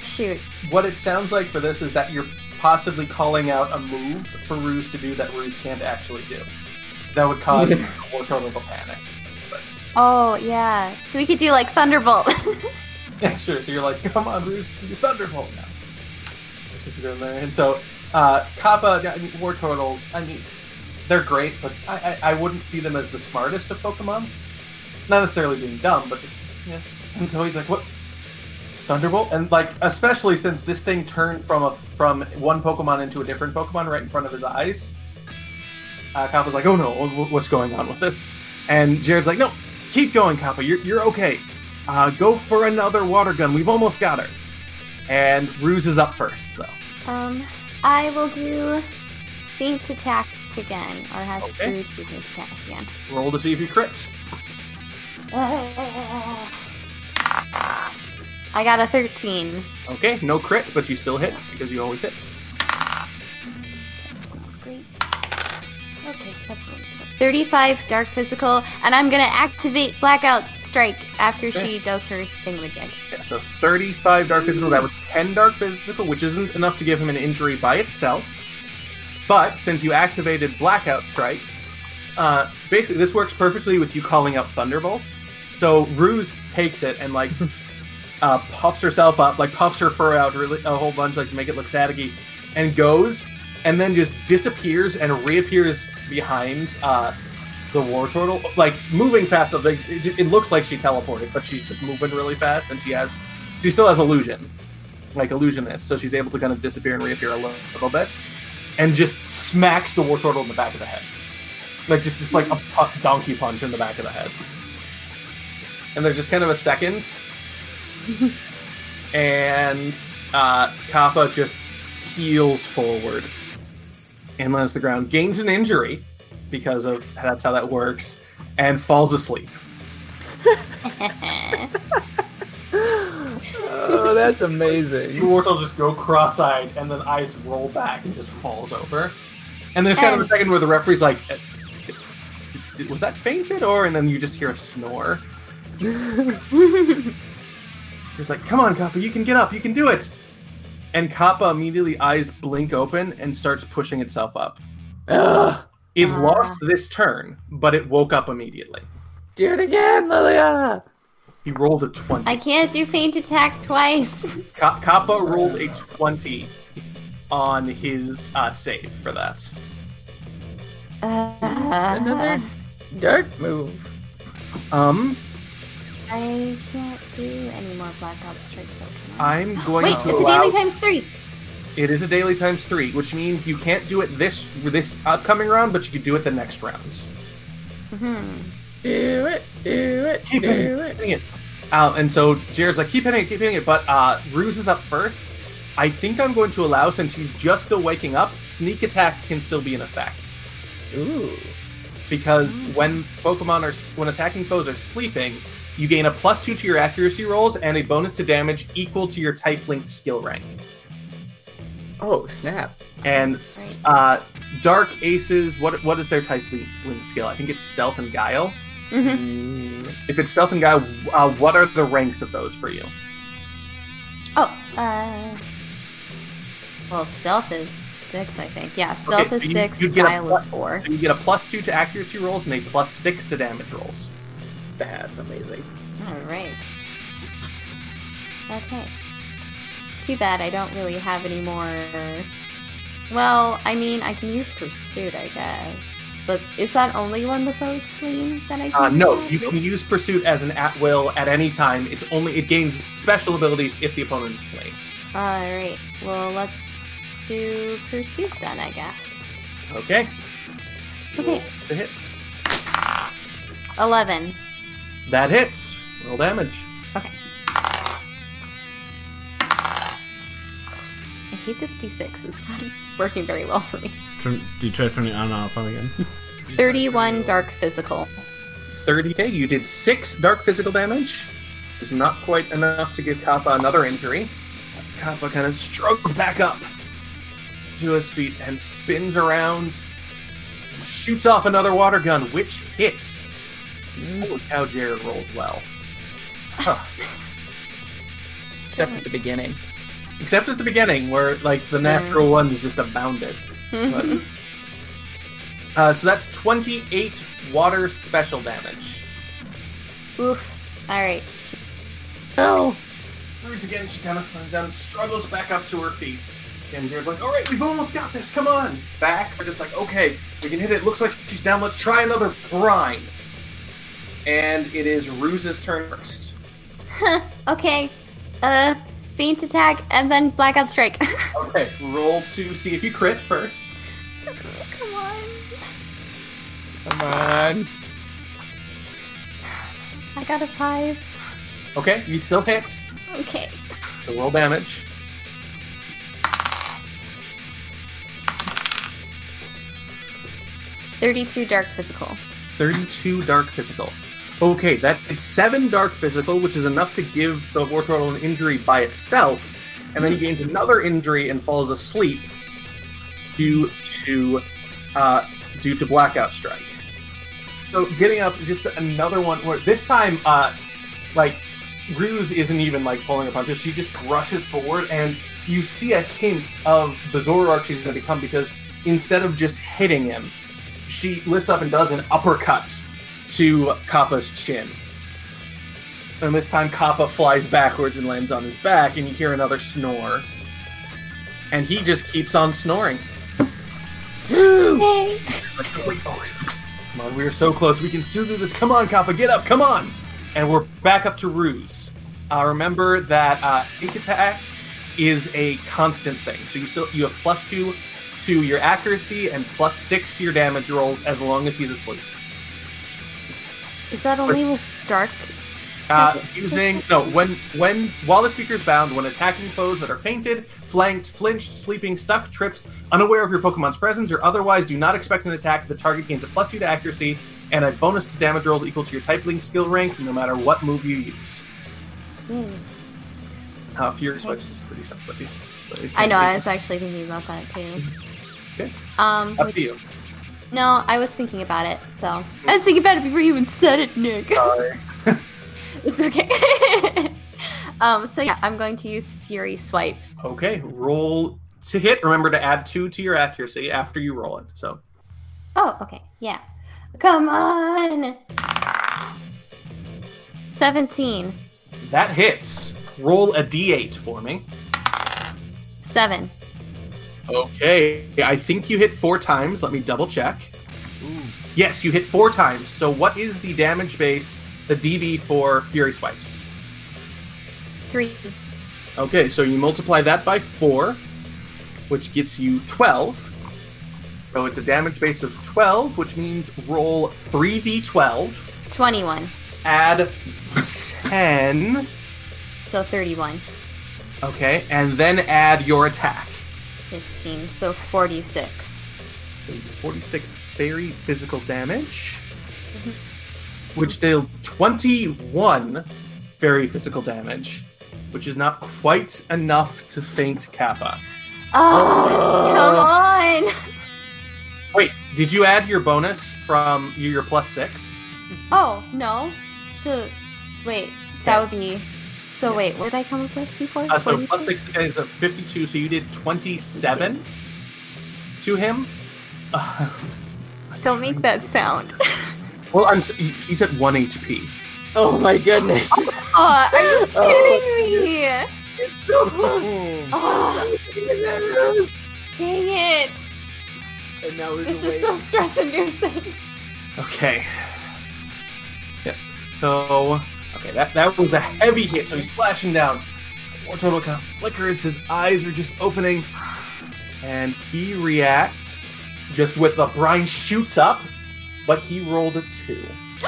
shoot. What it sounds like for this is that you're possibly calling out a move for Ruse to do that Ruse can't actually do. That would cause the Wartortle to panic. But Oh yeah. So we could do like thunderbolt. <laughs> Yeah, sure. So you're like, come on, Bruce, can you Thunderbolt now? That's what you're doing there. And so, uh, Kappa, I mean, Wartortles, I mean, they're great, but I, I, I wouldn't see them as the smartest of Pokemon. Not necessarily being dumb, but just, yeah. And so he's like, what? Thunderbolt? And like, especially since this thing turned from a from one Pokemon into a different Pokemon right in front of his eyes. uh, Kappa's like, "Oh no, what's going on with this?" And Jared's like, "No, keep going, Kappa. You're you're okay. Uh, go for another water gun. We've almost got her." And Ruse is up first, though. Um, I will do feint attack again, or have Okay. Bruce do feint attack again. Roll to see if you crit. <laughs> I got a 13. Okay, no crit, but you still hit because you always hit. That's not great. Okay, that's not 35 dark physical, and I'm gonna activate blackout strike after she does her thingamajig. Yeah, so 35 dark physical. That was 10 dark physical, which isn't enough to give him an injury by itself. But since you activated Blackout Strike, uh, basically this works perfectly with you calling out Thunderbolts. So Ruse takes it and like <laughs> uh, puffs herself up, like puffs her fur out really a whole bunch, like to make it look staticky, and goes, and then just disappears and reappears behind uh, the Wartortle, like moving fast. Like it, it looks like she teleported, but she's just moving really fast, and she has, she still has illusion, like illusionist, so she's able to kind of disappear and reappear a little, little bit, and just smacks the Wartortle in the back of the head, like just just like a donkey punch in the back of the head. And there's just kind of a second, <laughs> and uh, Kappa just heels forward and lands the ground, gains an injury because of that's how that works, and falls asleep. <laughs> Oh, that's amazing. Wartle just go cross-eyed, and then eyes roll back and just falls over. And there's kind of a second where the referee's like, "Uh, did- did- "Was that fainted?" Or and then you just hear a snore. <laughs> He's like, "Come on, Kappa, you can get up. You can do it." And Kappa immediately eyes blink open and starts pushing itself up. Ugh. It Ah. lost this turn, but it woke up immediately. Do it again, Liliana. He rolled a 20. I can't do feint attack twice. <laughs> Ka- Kappa rolled a 20 on his uh, save for that. Another Uh, dark move. Um, I can't do any more blackout strike. Pokemon. I'm <gasps> going to Wait, to it's a daily times three. It is a daily times three, which means you can't do it this this upcoming round, but you can do it the next round. Do it, do it, Keep do hitting it, it. hitting it. Uh, and so Jared's like, keep hitting it, keep hitting it. But uh, Ruse is up first. I think I'm going to allow, since he's just still waking up, sneak attack can still be in effect. Ooh. because when Pokemon are when attacking foes are sleeping, you gain a plus two to your accuracy rolls and a bonus to damage equal to your type linked skill rank. Oh, snap. And uh, Dark Aces, what what is their type link, linked skill? I think it's Stealth and Guile. Mm-hmm. Mm, If it's Stealth and Guile, uh, what are the ranks of those for you? Oh, uh. Well, stealth is six, I think. Yeah, stealth so is you- six, you'd get a guile plus- is four. So you get a plus two to accuracy rolls and a plus six to damage rolls. That's amazing. Alright. Okay. Too bad I don't really have any more. Well, I mean, I can use Pursuit, I guess. But is that only when the foe's fleeing that I can Uh, no, that? you can use Pursuit as an at will at any time. It's only it gains special abilities if the opponent is fleeing. Alright, well, let's do Pursuit then, I guess. Okay. Okay. Roll To hit. 11. That hits. Roll damage. Okay. I hate this d6. It's not working very well for me. Turn, do you try turning it on and off on again? <laughs> 31 dark physical. 30k. You did six dark physical damage. Is not quite enough to give Kappa another injury. Kappa kind of struggles back up to his feet and spins around, and shoots off another water gun, which hits. Holy cow, Jared rolls well. Huh. Except at the beginning. Except at the beginning, where like the natural mm-hmm. ones just abounded. But- mm-hmm. uh, so that's 28 water special damage. Oof. Alright. Oh. Bruce again, she kind of slams down, struggles back up to her feet. And Jared's like, all right, we've almost got this, come on. Back, we're just like, okay, we can hit it. Looks like she's down, let's try another brine. And it is Ruse's turn first. <laughs> Okay. Uh, feint attack and then blackout strike. <laughs> Okay, roll to see if you crit first. Come on. Come on. I got a five. Okay, you still hit. Okay. So roll damage. Thirty-two dark physical. 32 dark physical. Okay, that it's seven dark physical, which is enough to give the Wartortle an injury by itself, and then he gains another injury and falls asleep due to uh, due to blackout strike. So getting up, just another one. Where this time, uh, like Ruse isn't even like pulling a punch; she just rushes forward, and you see a hint of the Zoroark she's going to become because instead of just hitting him, she lifts up and does an uppercut to Kappa's chin. And this time Kappa flies backwards and lands on his back, and you hear another snore. And he just keeps on snoring. Yay! Like, wait, oh, come on, we are so close. We can still do this. Come on, Kappa, get up, come on! And we're back up to Ruse. Uh, remember that uh, sneak attack is a constant thing. So you still you have plus two to your accuracy and plus six to your damage rolls as long as he's asleep. Is that only with dark? Uh, using no when when while this feature is bound, when attacking foes that are fainted, flanked, flinched, sleeping, stuck, tripped, unaware of your Pokemon's presence, or otherwise do not expect an attack, the target gains a plus two to accuracy and a bonus to damage rolls equal to your type link skill rank, no matter what move you use. Hmm. Uh, Fury Swipes is pretty tough, but, but I know. I was actually thinking about that too. <laughs> Okay. Um. Up which- to you. No, I was thinking about it. So I was thinking about it before you even said it, Nick. <laughs> Sorry. it's okay. <laughs> um. So yeah, I'm going to use Fury swipes. Okay, roll to hit. Remember to add two to your accuracy after you roll it. So Oh, okay. Yeah. Come on. Seventeen. that hits. Roll a d8 for me. Seven. Okay, I think you hit four times. Let me double check. Yes, you hit four times. So, what is the damage base, the DB for Fury Swipes? Three. Okay, so you multiply that by four, which gets you 12. So, it's a damage base of 12, which means roll 3d12, Twenty-one. add 10, So thirty-one. okay, and then add your attack. Fifteen. So forty-six. So 46 fairy physical damage, mm-hmm. which deal 21 fairy physical damage, which is not quite enough to faint Kappa. Oh, come on. Wait, did you add your bonus from your plus six? Oh no. So, wait. That would be. So wait, what did I come up with before? Uh, so 42? plus six is a 52, so you did 27 to him. Uh, Don't make that sound. <laughs> well, I'm. He's at one HP. Oh my goodness. <laughs> Aw, are you kidding me? It's so close. Oh, dang it! And now he's This awake. is so stress inducing. Okay. Yeah. So okay, that that was a heavy hit. So he's slashing down. Wartortle kind of flickers. His eyes are just opening, and he reacts just with a Brine shoots up, but he rolled a two. <gasps>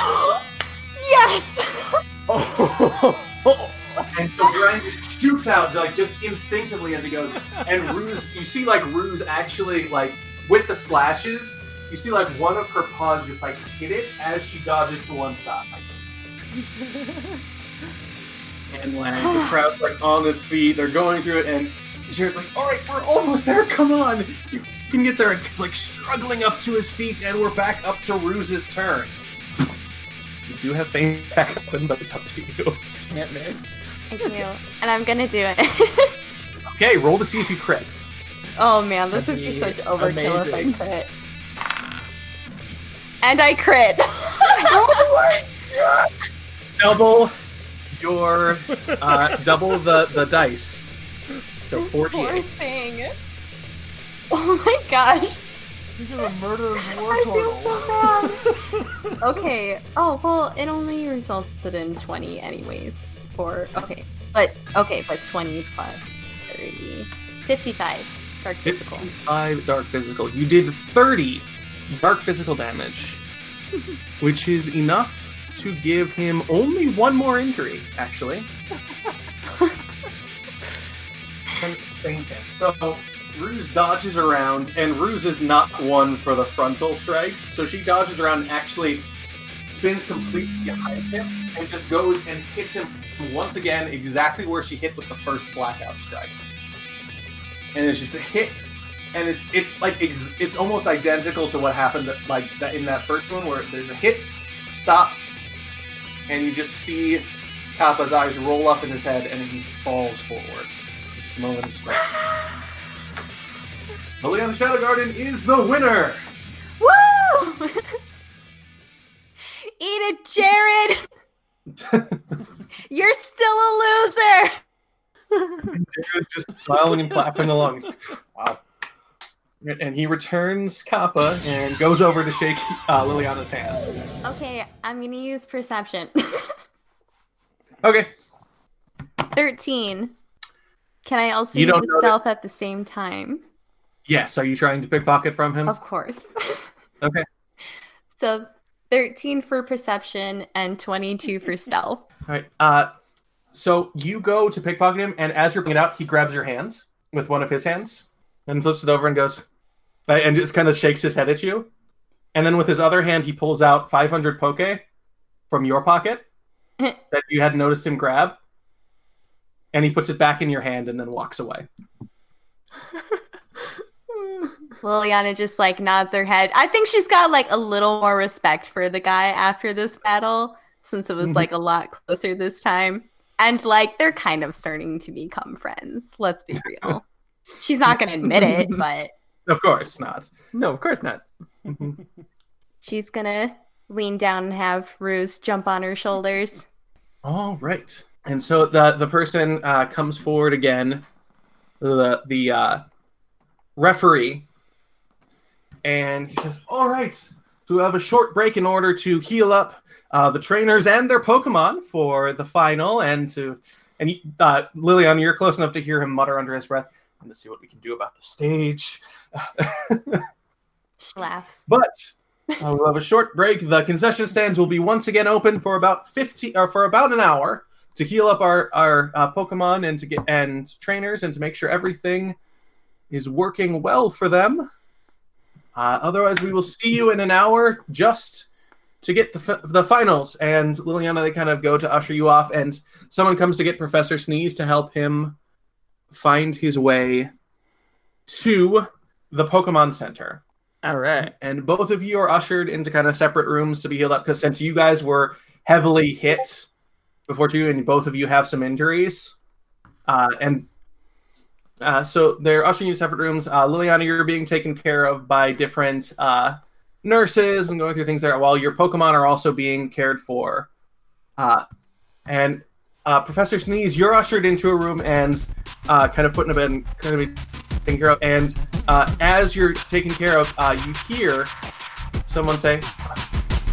yes! <laughs> oh! <laughs> And so Brine just shoots out like just instinctively as he goes. And Ruse, you see like Ruse actually like with the slashes, you see like one of her paws just like hit it as she dodges to one side. <laughs> and lands. The crowd's like on his feet. They're going through it, and Jared's like, "All right, we're almost there. Come on, you can get there." And like struggling up to his feet, and we're back up to Ruse's turn. You do have Feint back open, but it's up to you. Can't miss. I do, and I'm gonna do it. <laughs> Okay, roll to see if you crit. oh man, this would That'd be be such overkill amazing. if I crit. And I crit. <laughs> Double your uh, double the the dice. So Poor 48. thing. Oh my gosh. You're gonna murder his war I feel so bad. <laughs> okay. Oh well, it only resulted in twenty anyways. For okay, but okay, but twenty plus 30, 55 dark physical. 55 dark physical. You did 30 dark physical damage. <laughs> which is enough to give him only one more injury, actually. So Ruse dodges around, and Ruse is not one for the frontal strikes, so she dodges around and actually spins completely behind him and just goes and hits him once again exactly where she hit with the first blackout strike. And it's just a hit, and it's it's like ex- it's almost identical to what happened like that in that first one where there's a hit, stops, and you just see Kappa's eyes roll up in his head and he falls forward. Just a moment, it's just like. <laughs> Liliana Shadow Garden is the winner! Woo! <laughs> Eat it, Jared. <laughs> You're still a loser. Jared's just smiling and clapping along. Wow. And- he returns Kappa and goes over to shake uh, Liliana's hand. Okay, I'm gonna use perception. <laughs> Okay. Thirteen. Can I also You use don't know stealth at the same time? Yes, are you trying to pickpocket from him? Of course. <laughs> Okay. So 13 for perception and 22 for stealth. All right. Uh, so you go to pickpocket him, and as you're pulling it out, he grabs your hands with one of his hands and flips it over and goes, and just kind of shakes his head at you. And then with his other hand, he pulls out 500 poke from your pocket <laughs> that you hadn't noticed him grab. And he puts it back in your hand and then walks away. <laughs> Liliana just like nods her head. I think she's got like a little more respect for the guy after this battle since it was mm-hmm. like a lot closer this time. And like they're kind of starting to become friends. Let's be real. <laughs> She's not going to admit it, but Of course not. No, of course not. she's going to lean down and have Ruse jump on her shoulders. All right. And so the the person uh, comes forward again, the the uh, referee, and he says, "All right, we have a short break in order to heal up uh, the trainers and their Pokemon for the final, and to and he, uh, Liliana, you're close enough to hear him mutter under his breath, and to see what we can do about the stage." Laughs. But uh, we'll have a short break. The concession stands will be once again open for about fifty or for about an hour to heal up our our uh, Pokemon and to get and trainers and to make sure everything is working well for them. Uh, otherwise, we will see you in an hour just to get the fi- the finals. And Liliana, they kind of go to usher you off, and someone comes to get Professor Sneeze to help him find his way to the Pokemon Center All right. and both of you are ushered into kind of separate rooms to be healed up because since you guys were heavily hit before too, and both of you have some injuries, uh, and uh, so they're ushering you to separate rooms. Uh, Liliana, you're being taken care of by different uh, nurses and going through things there, while your Pokemon are also being cared for. Uh, and uh, Professor Sneeze, you're ushered into a room and uh, kind of put in a bed and kind of be taken care of. And uh, as you're taken care of, uh, you hear someone say,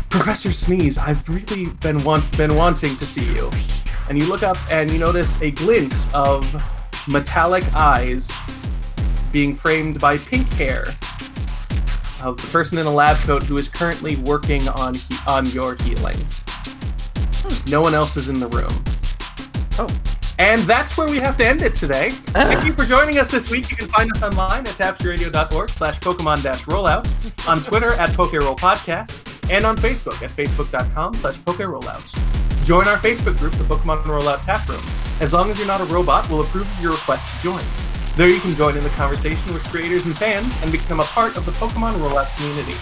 "Professor Sneeze, I've really been want been wanting to see you." And you look up and you notice a glint of metallic eyes being framed by pink hair of the person in a lab coat who is currently working on he- on your healing. No one else is in the room. Oh. And that's where we have to end it today. Thank you for joining us this week. You can find us online at tapsradio.org slash Pokemon dash rollout, on Twitter at PokeRoll Podcast, and on Facebook at facebook.com slash PokeRollout. Join our Facebook group, the Pokemon Rollout Tap Room. As long as you're not a robot, we'll approve of your request to join. There you can join in the conversation with creators and fans and become a part of the Pokemon Rollout community.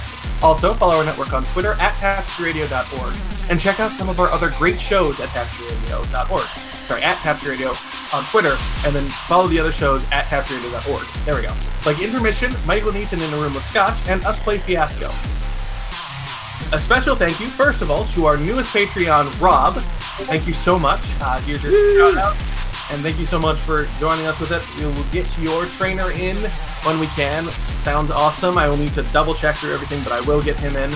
Also, follow our network on Twitter at tapsradio.org and check out some of our other great shows at tapsradio.org. Sorry, at tapsradio on Twitter, and then follow the other shows at tapsradio.org. There we go. Like Intermission, Michael and Ethan in a room with Scotch, and Us Play Fiasco. A special thank you, first of all, to our newest Patreon, Rob. Thank you so much. Uh, here's your shout out. And thank you so much for joining us with it. We will get your trainer in when we can. Sounds awesome. I will need to double check through everything, but I will get him in.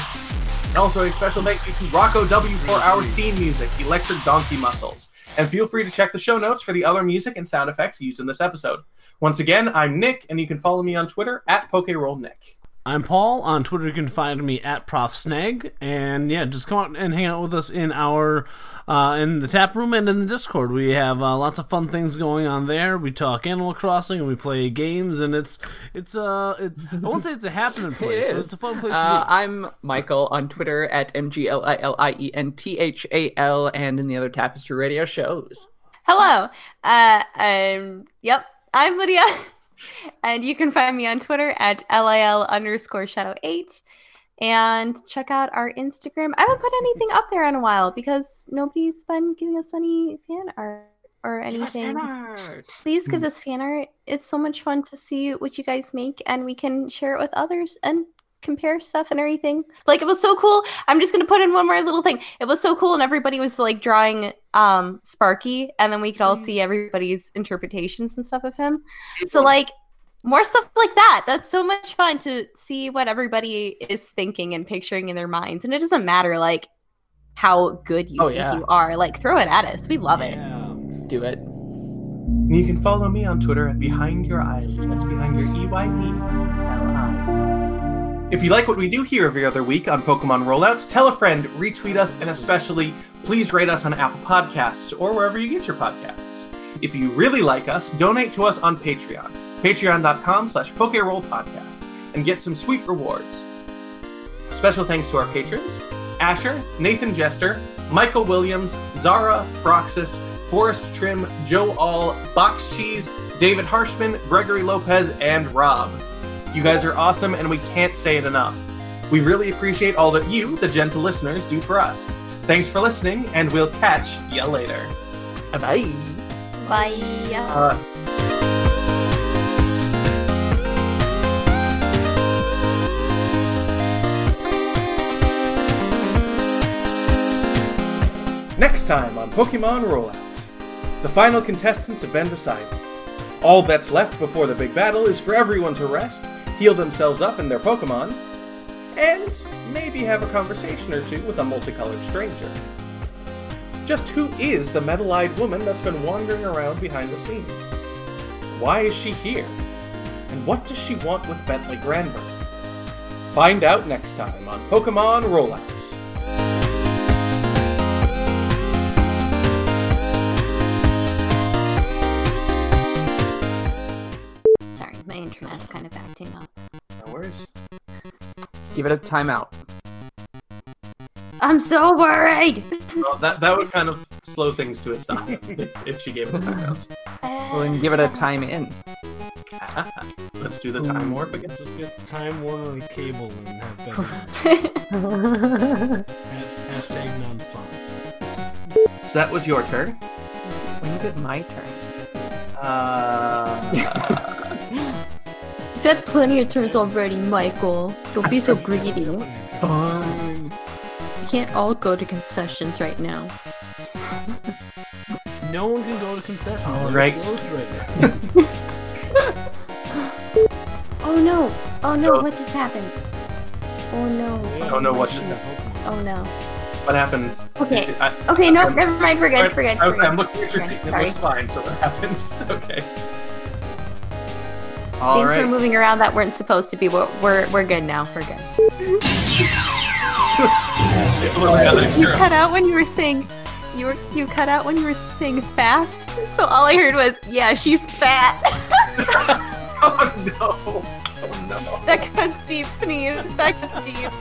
Also a special thank you to Rocco W for our theme music, Electric Donkey Muscles. And feel free to check the show notes for the other music and sound effects used in this episode. Once again, I'm Nick, and you can follow me on Twitter at PokeRollNick. I'm Paul. On Twitter, you can find me at Prof Snag, and yeah, just come out and hang out with us in our uh, in the tap room and in the Discord. We have uh, lots of fun things going on there. We talk Animal Crossing and we play games, and it's it's uh it, I won't say it's a happening <laughs> place, but it's a fun place Uh, to I'm Michael on Twitter at M G L I L I E N T H A L and in the other Tapestry Radio shows. Hello. Uh, um, yep, I'm Lydia. <laughs> and you can find me on Twitter at LIL underscore shadow eight. And check out our Instagram. I haven't put anything up there in a while because nobody's been giving us any fan art or anything. Please give us fan art. It's so much fun to see what you guys make and we can share it with others and compare stuff and everything. Like it was so cool. I'm just gonna put in one more little thing. It was so cool and everybody was like drawing um Sparky and then we could all see everybody's interpretations and stuff of him. So like more stuff like that. That's so much fun to see what everybody is thinking and picturing in their minds. And it doesn't matter like how good you Oh, think yeah. you are. Like throw it at us. We love it. Yeah. Do it. You can follow me on Twitter at Behind Your Eyelid. That's behind your E Y E L I. If you like what we do here every other week on Pokemon Rollouts, tell a friend, retweet us, and especially please rate us on Apple Podcasts or wherever you get your podcasts. If you really like us, donate to us on Patreon. Patreon.com slash Podcast and get some sweet rewards. Special thanks to our patrons Asher, Nathan Jester, Michael Williams, Zara, Froxus, Forrest Trim, Joe All, Box Cheese, David Harshman, Gregory Lopez, and Rob. You guys are awesome, and we can't say it enough. We really appreciate all that you, the gentle listeners, do for us. Thanks for listening, and we'll catch ya later. Bye. Bye. Uh, Next time on Pokemon Rollouts, the final contestants have been decided. All that's left before the big battle is for everyone to rest, heal themselves up and their Pokemon, and maybe have a conversation or two with a multicolored stranger. Just who is the metal eyed woman that's been wandering around behind the scenes? Why is she here? And what does she want with Bentley Granberg? Find out next time on Pokemon Rollouts. Sorry, my internet's kind of acting up. No worries. Give it a timeout. I'm so worried. Well, that, that would kind of slow things to a stop if, if she gave it a timeout. Well, then give it a time in. <laughs> Let's do the time warp again. Just get Time Warner cable and have <laughs> better. Hashtag non-fun. So that was your turn. When's it my turn? Uh, You've <laughs> had plenty of turns already, Michael. Don't be so <laughs> greedy. You Fine. can't all go to concessions right now. No one can go to concessions. All They're right. now. <laughs> <laughs> Oh no! Oh no! So- what just happened? Oh no! I don't know what just happened. Oh no! What happens? Okay. I, Okay, no, I'm- never mind. Forget. Forget. good. We're. Okay, we're. I'm looking at your Okay, feet. It looks fine. So what happens? Okay. All Things right. were moving around that weren't supposed to be. We're we're, we're good now. We're good. It was the other You cut out when you were saying. You were you cut out when you were saying fast. So all I heard was, "Yeah, she's fat." Oh <laughs> no! Oh no! that got Steve sneeze. That got <laughs> Steve.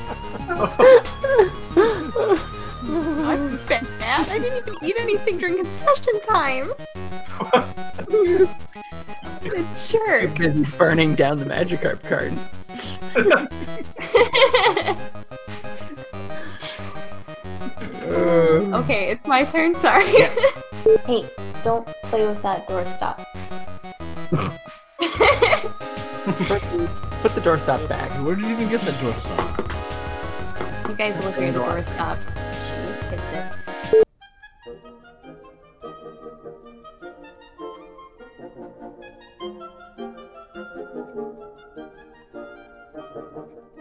I'm fat. I didn't even eat anything during concession time. <laughs> the jerk. Busy burning down the Magikarp card. <laughs> Okay, it's my turn. Sorry. hey, don't play with that doorstop. Put the doorstop back. Where did you even get that doorstop? You guys will hear the doorstop.